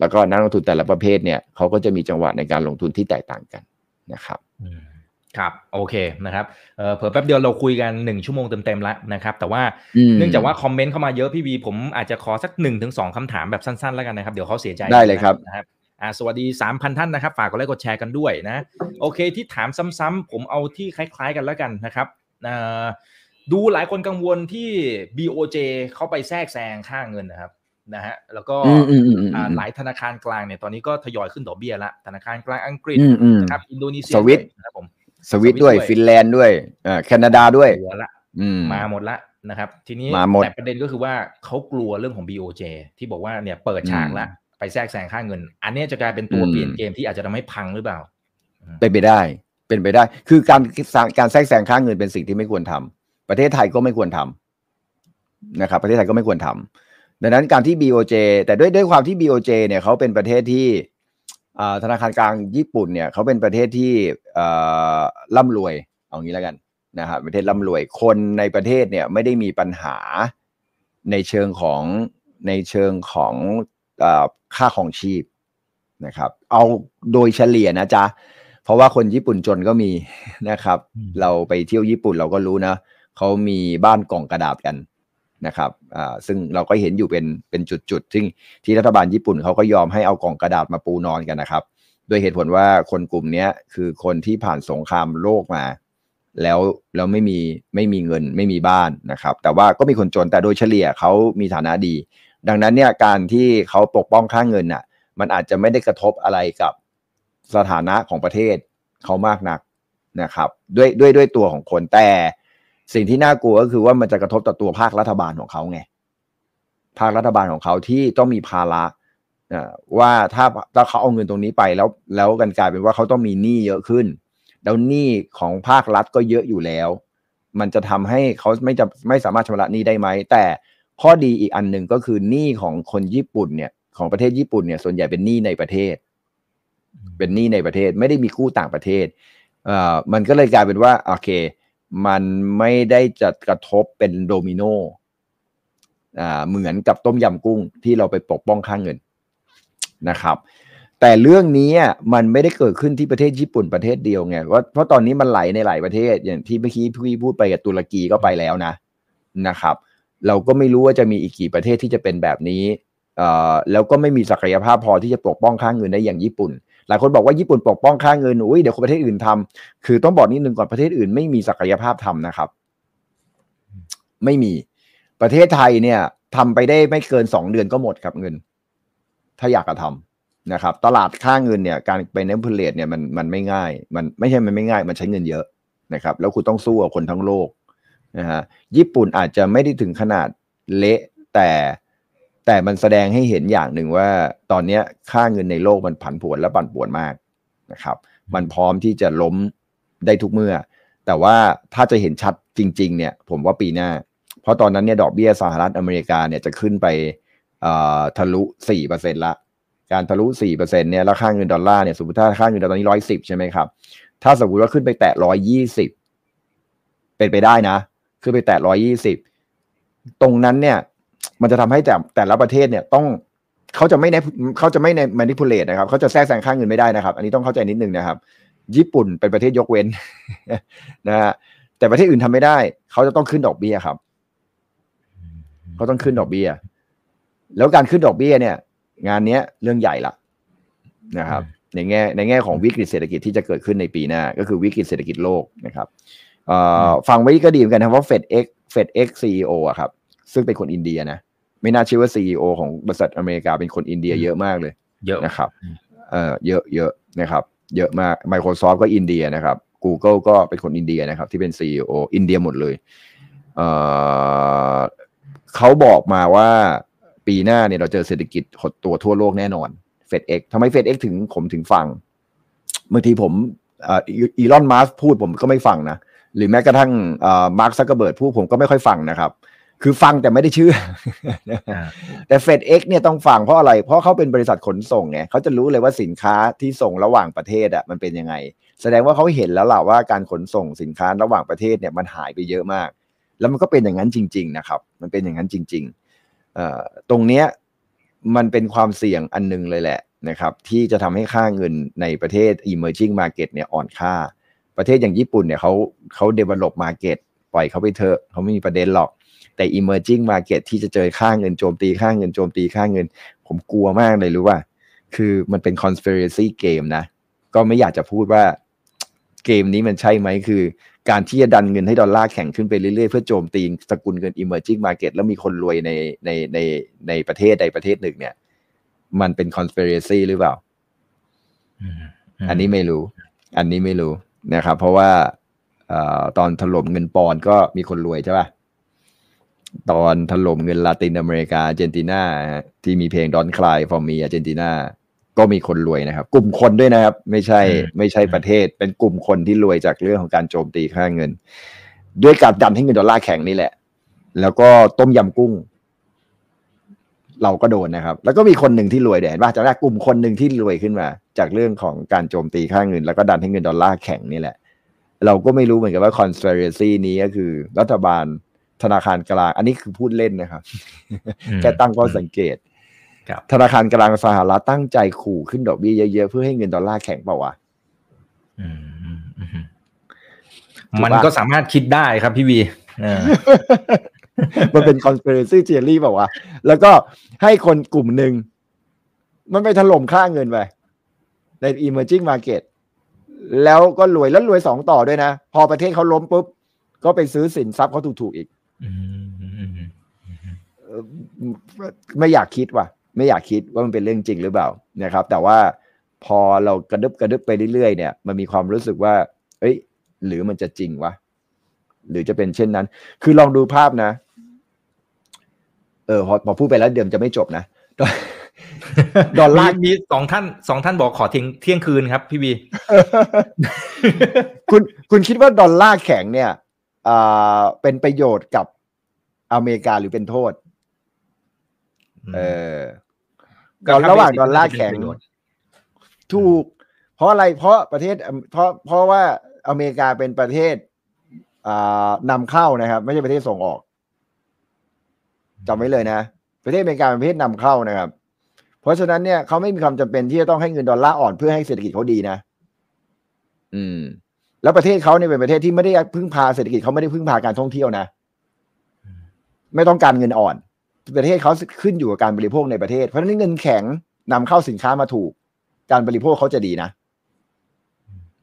แล้วก็นักลงทุนแต่ละประเภทเนี่ยเขาก็จะมีจังหวะในการลงทุนที่แตกต่างกันนะครับครับโอเคนะครับเเผื่อแป๊บเดียวเราคุยกันหนึ่งชั่วโมงเต็มๆแล้วนะครับ แต่ว่าเนื่องจากว่าคอมเมนต์เข้ามาเยอะพี่วีผมอาจจะขอสักหนึ่งถึงสองคำถามแบบสั้นๆแล้วกันนะครับ เดี๋ยวเขาเสียใจได้เลยครับนะครับ อ่าสวัสดีสามพันท่านนะครับ ฝากกดไลค์กดแชร์กันด้วยนะ โอเคที่ถามซ้ำๆผมเอาที่คล้าย ๆ กันแล้วกันนะครับดูหลายคนกังวลที่ BOJ เข้าไปแทรกแซงค่าเงินนะครับนะฮะแล้วก็หลายธนาคารกลางเนี่ยตอนนี้ก็ทยอยขึ้นดอกเบี้ยละธนาคารกลางอังกฤษนะครับอินโดนีเซียสวิตนะครับผมสวิตด้วยฟินแลนด์ด้วยอ่าแคนาดาด้วยละมาหมดละนะครับ ทีนี้แต่ประเด็นก็คือว่าเขากลัวเรื่องของ BOJ ที่บอกว่าเนี่ยเปิดฉากละ ไปแทรกแซงค่าเงิน อันนี้จะกลายเป็นตัวเปลี่ยนเกมที่อาจจะทำให้พังหรือเปล่า เป็นไปได้ เป็นไปได้ คือการการแทรกแซงค่าเงินเป็นสิ่งที่ไม่ควรทำประเทศไทยก็ไม่ควรทำนะครับ ประเทศไทยก็ไม่ควรทำดังนั้นการที่ BOJ แต่ด้วยด้วยความที่ BOJ เนี่ยเขาเป็นประเทศที่ธนาคารกลางญี่ปุ่นเนี่ยเขาเป็นประเทศที่ร่ำรวยเอางี้แล้วกันนะครับประเทศร่ำรวยคนในประเทศเนี่ยไม่ได้มีปัญหาในเชิงของในเชิงของ ค่าของชีพนะครับ เอาโดยเฉลี่ยนะจ๊ะ เพราะว่าคนญี่ปุ่นจนก็มีนะครับ เราไปเที่ยวญี่ปุ่นเราก็รู้นะเขามีบ้านกล่องกระดาษกันนะครับอ่าซึ่งเราก็เห็นอยู่เป็นเป็นจุดๆ ซึ่งที่รัฐบาลญี่ปุ่นเขาก็ยอมให้เอากล่องกระดาษมาปูนอนกันนะครับ ด้วยเหตุผลว่าคนกลุ่มนี้คือคนที่ผ่านสงครามโลกมา แล้วแล้วไม่มีไม่มีเงินไม่มีบ้านนะครับ แต่ว่าก็มีคนจนแต่โดยเฉลี่ยเขามีฐานะดี ดังนั้นเนี่ยการที่เขาปกป้องค่าเงินน่ะ มันอาจจะไม่ได้กระทบอะไรกับสถานะของประเทศเขามากนักนะครับ ด้วยด้วยด้วยตัวของคนแต่สิ่งที่น่ากลัวก็คือว่ามันจะกระทบต่อตัวภาครัฐบาลของเขาไงภาครัฐบาลของเขาที่ต้องมีภาระว่าถ้าถ้าเขาเอาเงินตรงนี้ไปแล้วแล้วกันกลายเป็นว่าเขาต้องมีหนี้เยอะขึ้น แล้วหนี้ของภาครัฐก็เยอะอยู่แล้ว มันจะทำให้เขาไม่จะไม่สามารถชำระหนี้ได้ไหม แต่ ข้อดีอีกอันหนึ่งก็คือหนี้ของคนญี่ปุ่นเนี่ย ของประเทศญี่ปุ่นเนี่ยส่วนใหญ่เป็นหนี้ในประเทศ เป็นหนี้ในประเทศไม่ได้มีกู้ต่างประเทศเอ่อมันก็เลยกลายเป็นว่าโอเค มันไม่ได้จะกระทบเป็นโดมิโนอ่าเหมือนกับต้มยำกุ้งที่เราไปปกป้องค่างเงินนะครับ แต่เรื่องนี้อะมันไม่ได้เกิดขึ้นที่ประเทศญี่ปุ่นประเทศเดียวไงว่าเพราะตอนนี้มันไหลในหลายประเทศอย่างที่เมื่อกี้พี่พูดไปกับตุรกีก็ไปแล้วนะนะครับ เราก็ไม่รู้ว่าจะมีอีกกี่ประเทศที่จะเป็นแบบนี้แล้วก็ไม่มีศักยภาพพอที่จะปกป้องค่างเงินได้อย่างญี่ปุ่น หลายคนบอกว่าญี่ปุ่นปกป้องค่างเงินอุ้ยเดี๋ยวคนประเทศอื่นทำคือต้องบอกนิดนึงก่อนประเทศอื่นไม่มีศักยภาพทำนะครับ ไม่มีประเทศไทยเนี่ยทำไปได้ไม่เกินสองเดือนก็หมดครับเงิน ถ้าอยากจะทำนะครับ ตลาดค่าเงินเนี่ยการไปเนมเพลตเนี่ยมันมันไม่ง่าย มันไม่ใช่มันไม่ง่าย มันใช้เงินเยอะนะครับ แล้วคุณต้องสู้กับคนทั้งโลก นะฮะญี่ปุ่นอาจจะไม่ได้ถึงขนาดเละแต่แต่มันแสดงให้เห็นอย่างหนึ่งว่า ตอนนี้ค่าเงินในโลกมันผันผวนและปั่นป่วนมากนะครับ มันพร้อมที่จะล้มได้ทุกเมื่อ แต่ว่าถ้าจะเห็นชัดจริง ๆ เนี่ย ผมว่าปีหน้า เพราะตอนนั้นเนี่ยดอกเบี้ยสหรัฐอเมริกาเนี่ยจะขึ้นไปทะลุสี่เปอร์เซ็นละ การทะลุสี่เปอร์เซ็นเนี่ยแล้วค่าเงินดอลลาร์เนี่ยสมมติถ้าค่าเงินดอลลาร์ตอนนี้ร้อยสิบใช่ไหมครับ ถ้าสมมติว่าขึ้นไปแตะร้อยยี่สิบเป็นไปได้นะ ขึ้นไปแตะร้อยี่สิบตรงนั้นเนี่ย มันจะทำให้แต่แต่ละประเทศเนี่ยต้องเขาจะไม่ในเขาจะไม่ใน manipulate นะครับเขาจะแทรกแซงค่าเงินไม่ได้นะครับ อันนี้ต้องเข้าใจนิดนึงนะครับ ญี่ปุ่นเป็นประเทศยกเว้นนะฮะแต่ประเทศอื่นทำไม่ได้ เขาจะต้องขึ้นดอกเบี้ยครับเขาต้องขึ้นดอกเบี้ย แล้วการขึ้นดอกเบี้ยเนี่ย งานเนี้ยเรื่องใหญ่ละนะครับ ในแง่ในแง่ของวิกฤตเศรษฐกิจที่จะเกิดขึ้นในปีหน้า ก็คือวิกฤตเศรษฐกิจโลกนะครับ ฟังไว้ก็ดีเหมือนกันนะว่า FedEx FedEx CEO อะครับ ซึ่งเป็นคนอินเดียนะ ไม่น่าเชื่อว่า CEO ของบริษัทอเมริกาเป็นคนอินเดียเยอะมากเลย เยอะนะครับเออเยอะเยอะนะครับ เยอะมาก Microsoft ก็อินเดียนะครับ Google ก็เป็นคนอินเดียนะครับ ที่เป็น CEO อินเดียหมดเลยเออเขาบอกมาว่าปีหน้าเนี่ยเราเจอเศรษฐกิจหดตัวทั่วโลกแน่นอน FedEx ทำไม FedEx ถึงผมถึงฟังบางทีผมอีลอนมัสก์พูดผมก็ไม่ฟังนะ หรือแม้กระทั่งมาร์คซักเกอร์เบิร์กพูดผมก็ไม่ค่อยฟังนะครับ คือฟังแต่ไม่ได้เชื่อ แต่ FedEx เนี่ยต้องฟังเพราะอะไร เพราะเขาเป็นบริษัทขนส่งไงเขาจะรู้เลยว่าสินค้าที่ส่งระหว่างประเทศอะมันเป็นยังไง แสดงว่าเขาเห็นแล้วล่ะว่าการขนส่งสินค้าระหว่างประเทศเนี่ยมันหายไปเยอะมาก แล้วมันก็เป็นอย่างนั้นจริง ๆ นะครับ มันเป็นอย่างนั้นจริงๆตรงเนี้ยมันเป็นความเสี่ยงอันนึงเลยแหละนะครับ ที่จะทำให้ค่าเงินในประเทศ emerging market เนี่ยอ่อนค่า ประเทศอย่างญี่ปุ่นเนี่ยเขาเขา develop market ปล่อยเขาไปเถอะเขาไม่มีประเด็นหรอก แต่ emerging market ที่จะเจอค่าเงินโจมตีค่าเงินโจมตีค่าเงิน ผมกลัวมากเลยรู้ว่า คือมันเป็น conspiracy game นะ ก็ไม่อยากจะพูดว่าเกมนี้มันใช่ไหมคือ การที่จะดันเงินให้ดอลลาร์แข็งขึ้นไปเรื่อยๆ เพื่อโจมตีสกุลเงิน emerging market แล้วมีคนรวยในในในในประเทศใดประเทศหนึ่งเนี่ย มันเป็น conspiracy หรือเปล่า อันนี้ไม่รู้ อันนี้ไม่รู้ นะครับ เพราะว่าตอนถล่มเงินปอนก็มีคนรวยใช่ป่ะ ตอนถล่มเงินลาตินอเมริกาเจนตินาที่มีเพลงดอนคลายฟอร์มีอาร์เจนตินาก็มีคนรวยนะครับ กลุ่มคนด้วยนะครับ ไม่ใช่ไม่ใช่ประเทศ เป็นกลุ่มคนที่รวยจากเรื่องของการโจมตีค่าเงิน ด้วยการดันให้เงินดอลลาร์แข็งนี่แหละ แล้วก็ต้มยำกุ้ง เราก็โดนนะครับ แล้วก็มีคนหนึ่งที่รวยเด่นว่าจากแรกกลุ่มคนหนึ่งที่รวยขึ้นมา จากเรื่องของการโจมตีค่าเงิน แล้วก็ดันให้เงินดอลลาร์แข็งนี่แหละ เราก็ไม่รู้เหมือนกันว่า conspiracy นี้ก็คือ รัฐบาลธนาคารกลาง อันนี้คือพูดเล่นนะครับ แค่ตั้งข้อสังเกตธนาคารกลางสหรัฐตั้งใจขู่ขึ้นดอกเบี้ยเยอะๆ เพื่อให้เงินดอลลาร์แข็งเปล่าวะมันก็สามารถคิดได้ครับพี่วี มันเป็น conspiracy theory เปล่าวะแล้วก็ให้คนกลุ่มหนึ่ง มันไปถล่มค่าเงินไปใน emerging market แล้วก็รวยแล้วรวยสองต่อด้วยนะ พอประเทศเขาล้มปุ๊บ ก็ไปซื้อสินทรัพย์เขาถูกๆอีกไม่อยากคิดว่ะ ไม่อยากคิดว่ามันเป็นเรื่องจริงหรือเปล่านะครับ แต่ว่าพอเรากระดึบกระดึบไปเรื่อยๆเนี่ย มันมีความรู้สึกว่า เอ้ย หรือมันจะจริงวะ หรือจะเป็นเช่นนั้น คือลองดูภาพนะ เออพอพอพูดไปแล้วเดี๋ยวจะไม่จบนะดอลลาร์มีสองท่านสองท่านบอกขอเที่ยงเที่ยงคืนครับ พี่บีคุณคุณคิดว่าดอลลาร์แข็งเนี่ยอ่าเป็นประโยชน์กับอเมริกาหรือเป็นโทษ เออก่อนระหว่างดอลลาร์แข็ง ถูก เพราะอะไรเพราะประเทศ เพราะเพราะว่าอเมริกาเป็นประเทศนำเข้านะครับ ไม่ใช่ประเทศส่งออก จำไว้เลยนะ ประเทศอเมริกาเป็นประเทศนำเข้านะครับ เพราะฉะนั้นเนี่ยเขาไม่มีความจำเป็นที่จะต้องให้เงินดอลลาร์อ่อนเพื่อให้เศรษฐกิจเขาดีนะ อืม แล้วประเทศเขาเนี่ยเป็นประเทศที่ไม่ได้พึ่งพาเศรษฐกิจเขาไม่ได้พึ่งพาการท่องเที่ยวนะ ไม่ต้องการเงินอ่อน ประเทศเขาขึ้นอยู่กับการบริโภคในประเทศ เพราะฉะนั้นเงินแข็งนำเข้าสินค้ามาถูก การบริโภคเขาจะดีนะ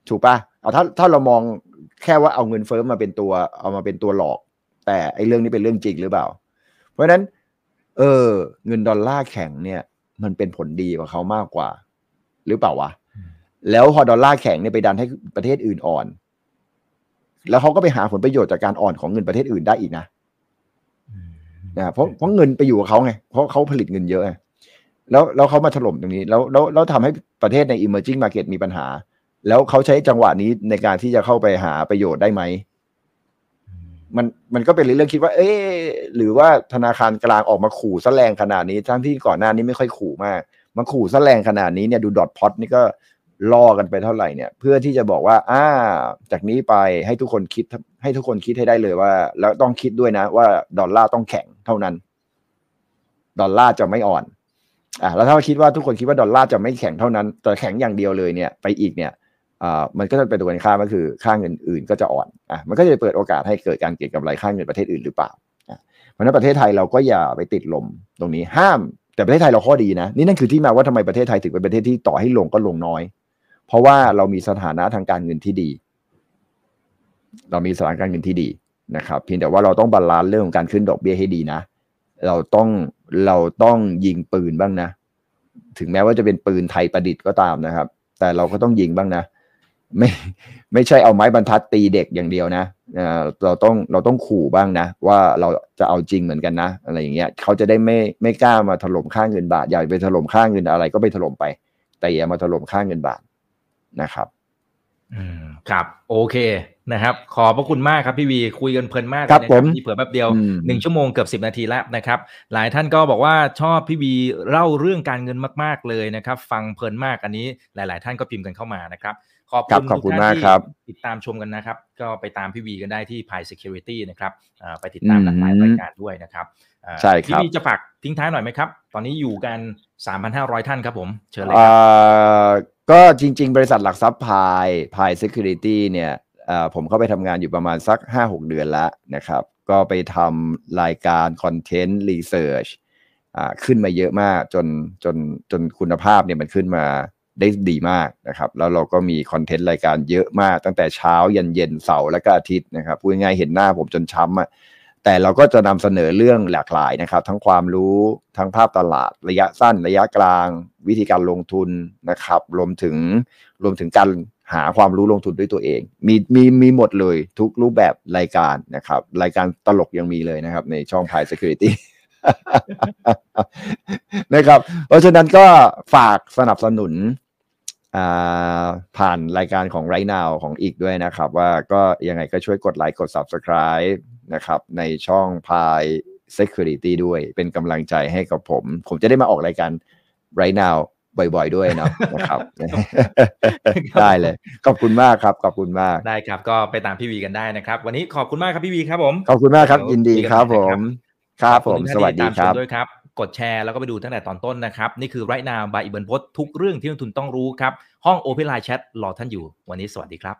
ถูกปะเอาถ้าถ้าเรามองแค่ว่าเอาเงินเฟ้อมาเป็นตัว เอามาเป็นตัวหลอก แต่ไอ้เรื่องนี้เป็นเรื่องจริงหรือเปล่า เพราะฉะนั้น เออ เงินดอลลาร์แข็งเนี่ย มันเป็นผลดีกว่าเขามากกว่า หรือเปล่าวะแล้วพอดอลลาร์แข็งเนี่ยไปดันให้ประเทศอื่นอ่อน แล้วเขาก็ไปหาผลประโยชน์จากการอ่อนของเงินประเทศอื่นได้อีกนะนะเพราะเพราะเงินไปอยู่กับเขาไงเพราะเขาผลิตเงินเยอะไงแล้วแล้วเขามาถล่มตรงนี้ แล้วแล้วแล้วทำให้ประเทศใน emerging market มีปัญหา แล้วเขาใช้จังหวะนี้ในการที่จะเข้าไปหาประโยชน์ได้ไหม มันมันก็เป็นเรื่องคิดว่า เอ๊หรือว่าธนาคารกลางออกมาขู่ซะแรงขนาดนี้ ทั้งที่ก่อนหน้านี้ไม่ค่อยขู่มาก มาขู่ซะแรงขนาดนี้เนี่ยดูดอทพอตนี่ก็ล่อกันไปเท่าไหร่เนี่ย เพื่อที่จะบอกว่าอ่าจากนี้ไปให้ทุกคนคิดให้ทุกคนคิดให้ได้เลยว่า แล้วต้องคิดด้วยนะ ว่าดอลลาร์ต้องแข็งเท่านั้น ดอลลาร์จะไม่อ่อนอ่าแล้วถ้าคิดว่าทุกคนคิดว่าดอลลาร์จะไม่แข็งเท่านั้นแต่แข็งอย่างเดียวเลยเนี่ย ไปอีกเนี่ย มันก็จะเป็นตัวกันข้ามก็คือค่าเงินอื่นก็จะอ่อนอะมันก็จะเปิดโอกาสให้เกิดการเก็งกำไรค่าเงินประเทศอื่นหรือเปล่าเพราะนั้นประเทศไทยเราก็อย่าไปติดลมตรงนี้ห้าม แต่ประเทศไทยเราข้อดีนะ นี่นั่นคือที่มาว่าทำไมประเทศไทยถึงเป็นประเทศที่ต่อให้ลงก็ลงน้อย เพราะว่าเรามีสถานะทางการเงินที่ดี เรามีสถานะการเงินที่ดีนะครับ เพียงแต่ว่าเราต้อง balance เรื่องของการขึ้นดอกเบี้ยให้ดีนะ เราต้องเราต้องยิงปืนบ้างนะ ถึงแม้ว่าจะเป็นปืนไทยประดิษฐ์ก็ตามนะครับ แต่เราก็ต้องยิงบ้างนะ ไม่ไม่ใช่เอาไม้บรรทัดตีเด็กอย่างเดียวนะเราต้องเราต้องขู่บ้างนะ ว่าเราจะเอาจริงเหมือนกันนะ อะไรอย่างเงี้ยเขาจะได้ไม่ไม่กล้ามาถล่มค่าเงินบาทอยากไปถล่มค่าเงินอะไรก็ไปถล่มไป แต่อย่ามาถล่มค่าเงินบาทนะครับอืมครับโอเคนะครับ ขอบพระคุณมากครับพี่วีคุยกันเพลินมากครับผมมีเผื่อแป๊บเดียวหนึ่งชั่วโมงเกือบสิบนาทีแล้วนะครับ หลายท่านก็บอกว่าชอบพี่วีเล่าเรื่องการเงินมาก ๆเลยนะครับ ฟังเพลินมากอันนี้หลาย ๆ ท่านก็พิมพ์กันเข้ามานะครับ ขอบคุณขอบคุณมากครับ ติดตามชมกันนะครับ ก็ไปตามพี่วีกันได้ที่ Pi Security นะครับไปติดตามหลากหลายรายการด้วยนะครับใช่ครับพี่วีจะฝากทิ้งท้ายหน่อยไหมครับ ตอนนี้อยู่กัน 3,500 ท่านครับผม เชิญเลยครับก็จริง ๆ บริษัทหลักทรัพย์พายพาย Security เนี่ยผมเข้าไปทำงานอยู่ประมาณสัก 5-6 เดือนแล้วนะครับ ก็ไปทำรายการคอนเทนต์รีเสิร์ชขึ้นมาเยอะมากจนจนจนคุณภาพเนี่ยมันขึ้นมา ได้ดีมากนะครับ แล้วเราก็มีคอนเทนต์รายการเยอะมากตั้งแต่เช้ายันเย็นเสาร์และก็อาทิตย์นะครับพูดง่ายเห็นหน้าผมจนช้ำอะ่ะแต่เราก็จะนำเสนอเรื่องหลากหลายนะครับ ทั้งความรู้ทั้งภาพตลาดระยะสั้นระยะกลาง วิธีการลงทุนนะครับ รวมถึงรวมถึงการหาความรู้ลงทุนด้วยตัวเอง มีมีมีหมดเลยทุกรูปแบบรายการนะครับ รายการตลกยังมีเลยนะครับ ในช่องพาย Security นะครับ เพราะฉะนั้นก็ฝากสนับสนุน ผ่านรายการของไรนาวของอีกด้วยนะครับ ว่าก็ยังไงก็ช่วยกดไลค์กด Subscribe นะครับ ในช่องพาย Security ด้วยเป็นกำลังใจให้กับผม ผมจะได้มาออกรายการไรนาวบ่อยๆด้วยเนาะนะครับ ได้เลย ขอบคุณมากครับ ขอบคุณมากได้ครับ ก็ไปตามพี่วีกันได้นะครับ วันนี้ขอบคุณมากครับพี่วีครับผม ขอบคุณมากครับ ยินดีครับผม ครับผมสวัสดีครับด้วยครับ กดแชร์แล้วก็ไปดูตั้งแต่ตอนต้นนะครับ นี่คือไรนาบายอิบันพศทุกเรื่องที่นักทุนต้องรู้ครับ ห้องโอเพนไลน์แชทรอท่านอยู่ วันนี้สวัสดีครับ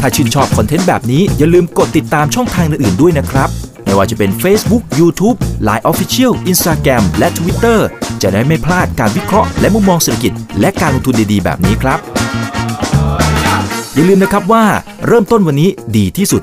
ถ้าชื่นชอบคอนเทนต์แบบนี้อย่าลืมกดติดตามช่องทางอื่นๆด้วยนะครับ ไม่ว่าจะเป็น Facebook, YouTube, Line Official, Instagram และ Twitter จะได้ไม่พลาดการวิเคราะห์และมุมมองเศรษฐกิจ และการลงทุนดีๆ แบบนี้ครับ อย่าลืมนะครับว่าเริ่มต้นวันนี้ดีที่สุด